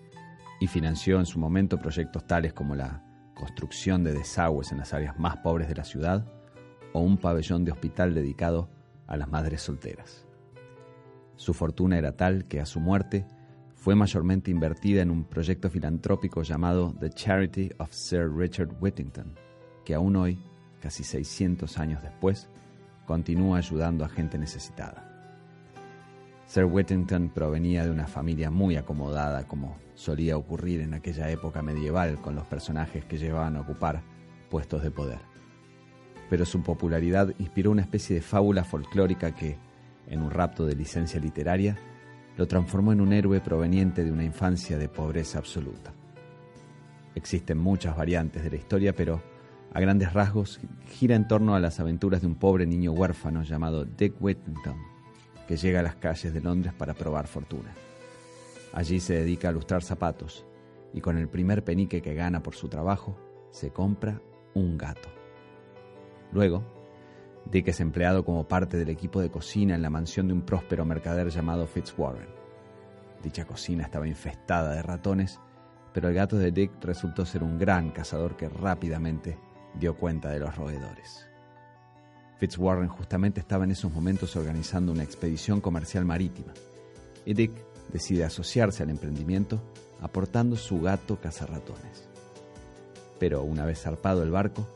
y financió en su momento proyectos tales como la construcción de desagües en las áreas más pobres de la ciudad o un pabellón de hospital dedicado a las madres solteras. Su fortuna era tal que a su muerte fue mayormente invertida en un proyecto filantrópico llamado The Charity of Sir Richard Whittington, que aún hoy, casi 600 años después, continúa ayudando a gente necesitada. Sir Whittington provenía de una familia muy acomodada, como solía ocurrir en aquella época medieval con los personajes que llevaban a ocupar puestos de poder. Pero su popularidad inspiró una especie de fábula folclórica que, en un rapto de licencia literaria, lo transformó en un héroe proveniente de una infancia de pobreza absoluta. Existen muchas variantes de la historia, pero a grandes rasgos gira en torno a las aventuras de un pobre niño huérfano llamado Dick Whittington, que llega a las calles de Londres para probar fortuna. Allí se dedica a lustrar zapatos y con el primer penique que gana por su trabajo, se compra un gato. Luego, Dick es empleado como parte del equipo de cocina en la mansión de un próspero mercader llamado Fitzwarren. Dicha cocina estaba infestada de ratones, pero el gato de Dick resultó ser un gran cazador que rápidamente dio cuenta de los roedores. Fitzwarren justamente estaba en esos momentos organizando una expedición comercial marítima, y Dick decide asociarse al emprendimiento aportando su gato cazarratones. Pero una vez zarpado el barco,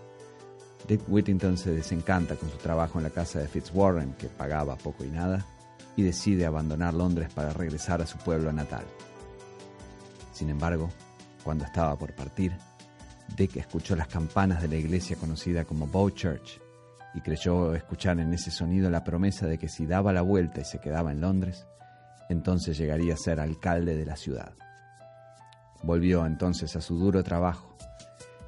Dick Whittington se desencanta con su trabajo en la casa de Fitzwarren, que pagaba poco y nada, y decide abandonar Londres para regresar a su pueblo natal. Sin embargo, cuando estaba por partir, Dick escuchó las campanas de la iglesia conocida como Bow Church y creyó escuchar en ese sonido la promesa de que si daba la vuelta y se quedaba en Londres, entonces llegaría a ser alcalde de la ciudad. Volvió entonces a su duro trabajo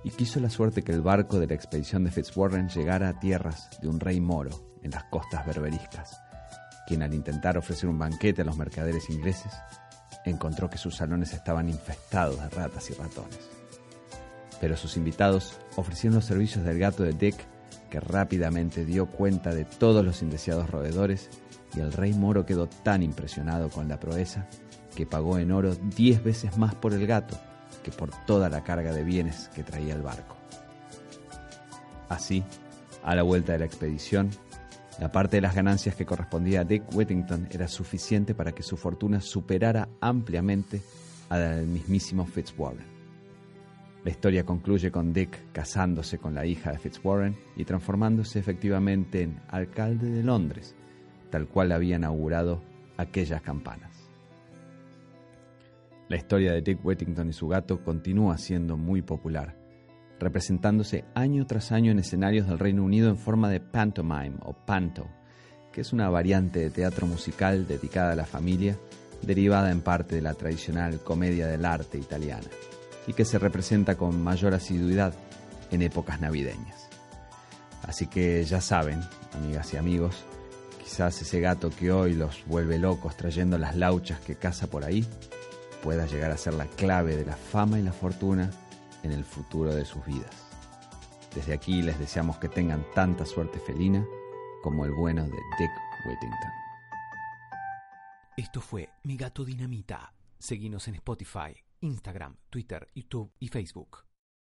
y quiso la suerte que el barco de la expedición de Fitzwarren llegara a tierras de un rey moro en las costas berberiscas, quien al intentar ofrecer un banquete a los mercaderes ingleses, encontró que sus salones estaban infestados de ratas y ratones. Pero sus invitados ofrecieron los servicios del gato de Dick, que rápidamente dio cuenta de todos los indeseados roedores, y el rey moro quedó tan impresionado con la proeza que pagó en oro diez veces más por el gato que por toda la carga de bienes que traía el barco. Así, a la vuelta de la expedición, la parte de las ganancias que correspondía a Dick Whittington era suficiente para que su fortuna superara ampliamente a la del mismísimo Fitzwarren. La historia concluye con Dick casándose con la hija de Fitzwarren y transformándose efectivamente en alcalde de Londres, tal cual habían augurado aquellas campanas. La historia de Dick Whittington y su gato continúa siendo muy popular, representándose año tras año en escenarios del Reino Unido en forma de pantomime o panto, que es una variante de teatro musical dedicada a la familia, derivada en parte de la tradicional comedia del arte italiana, y que se representa con mayor asiduidad en épocas navideñas. Así que ya saben, amigas y amigos, quizás ese gato que hoy los vuelve locos trayendo las lauchas que caza por ahí, pueda llegar a ser la clave de la fama y la fortuna en el futuro de sus vidas. Desde aquí les deseamos que tengan tanta suerte felina como el bueno de Dick Whittington. Esto fue Mi Gato Dinamita. Seguimos en Spotify, Instagram, Twitter, YouTube y Facebook.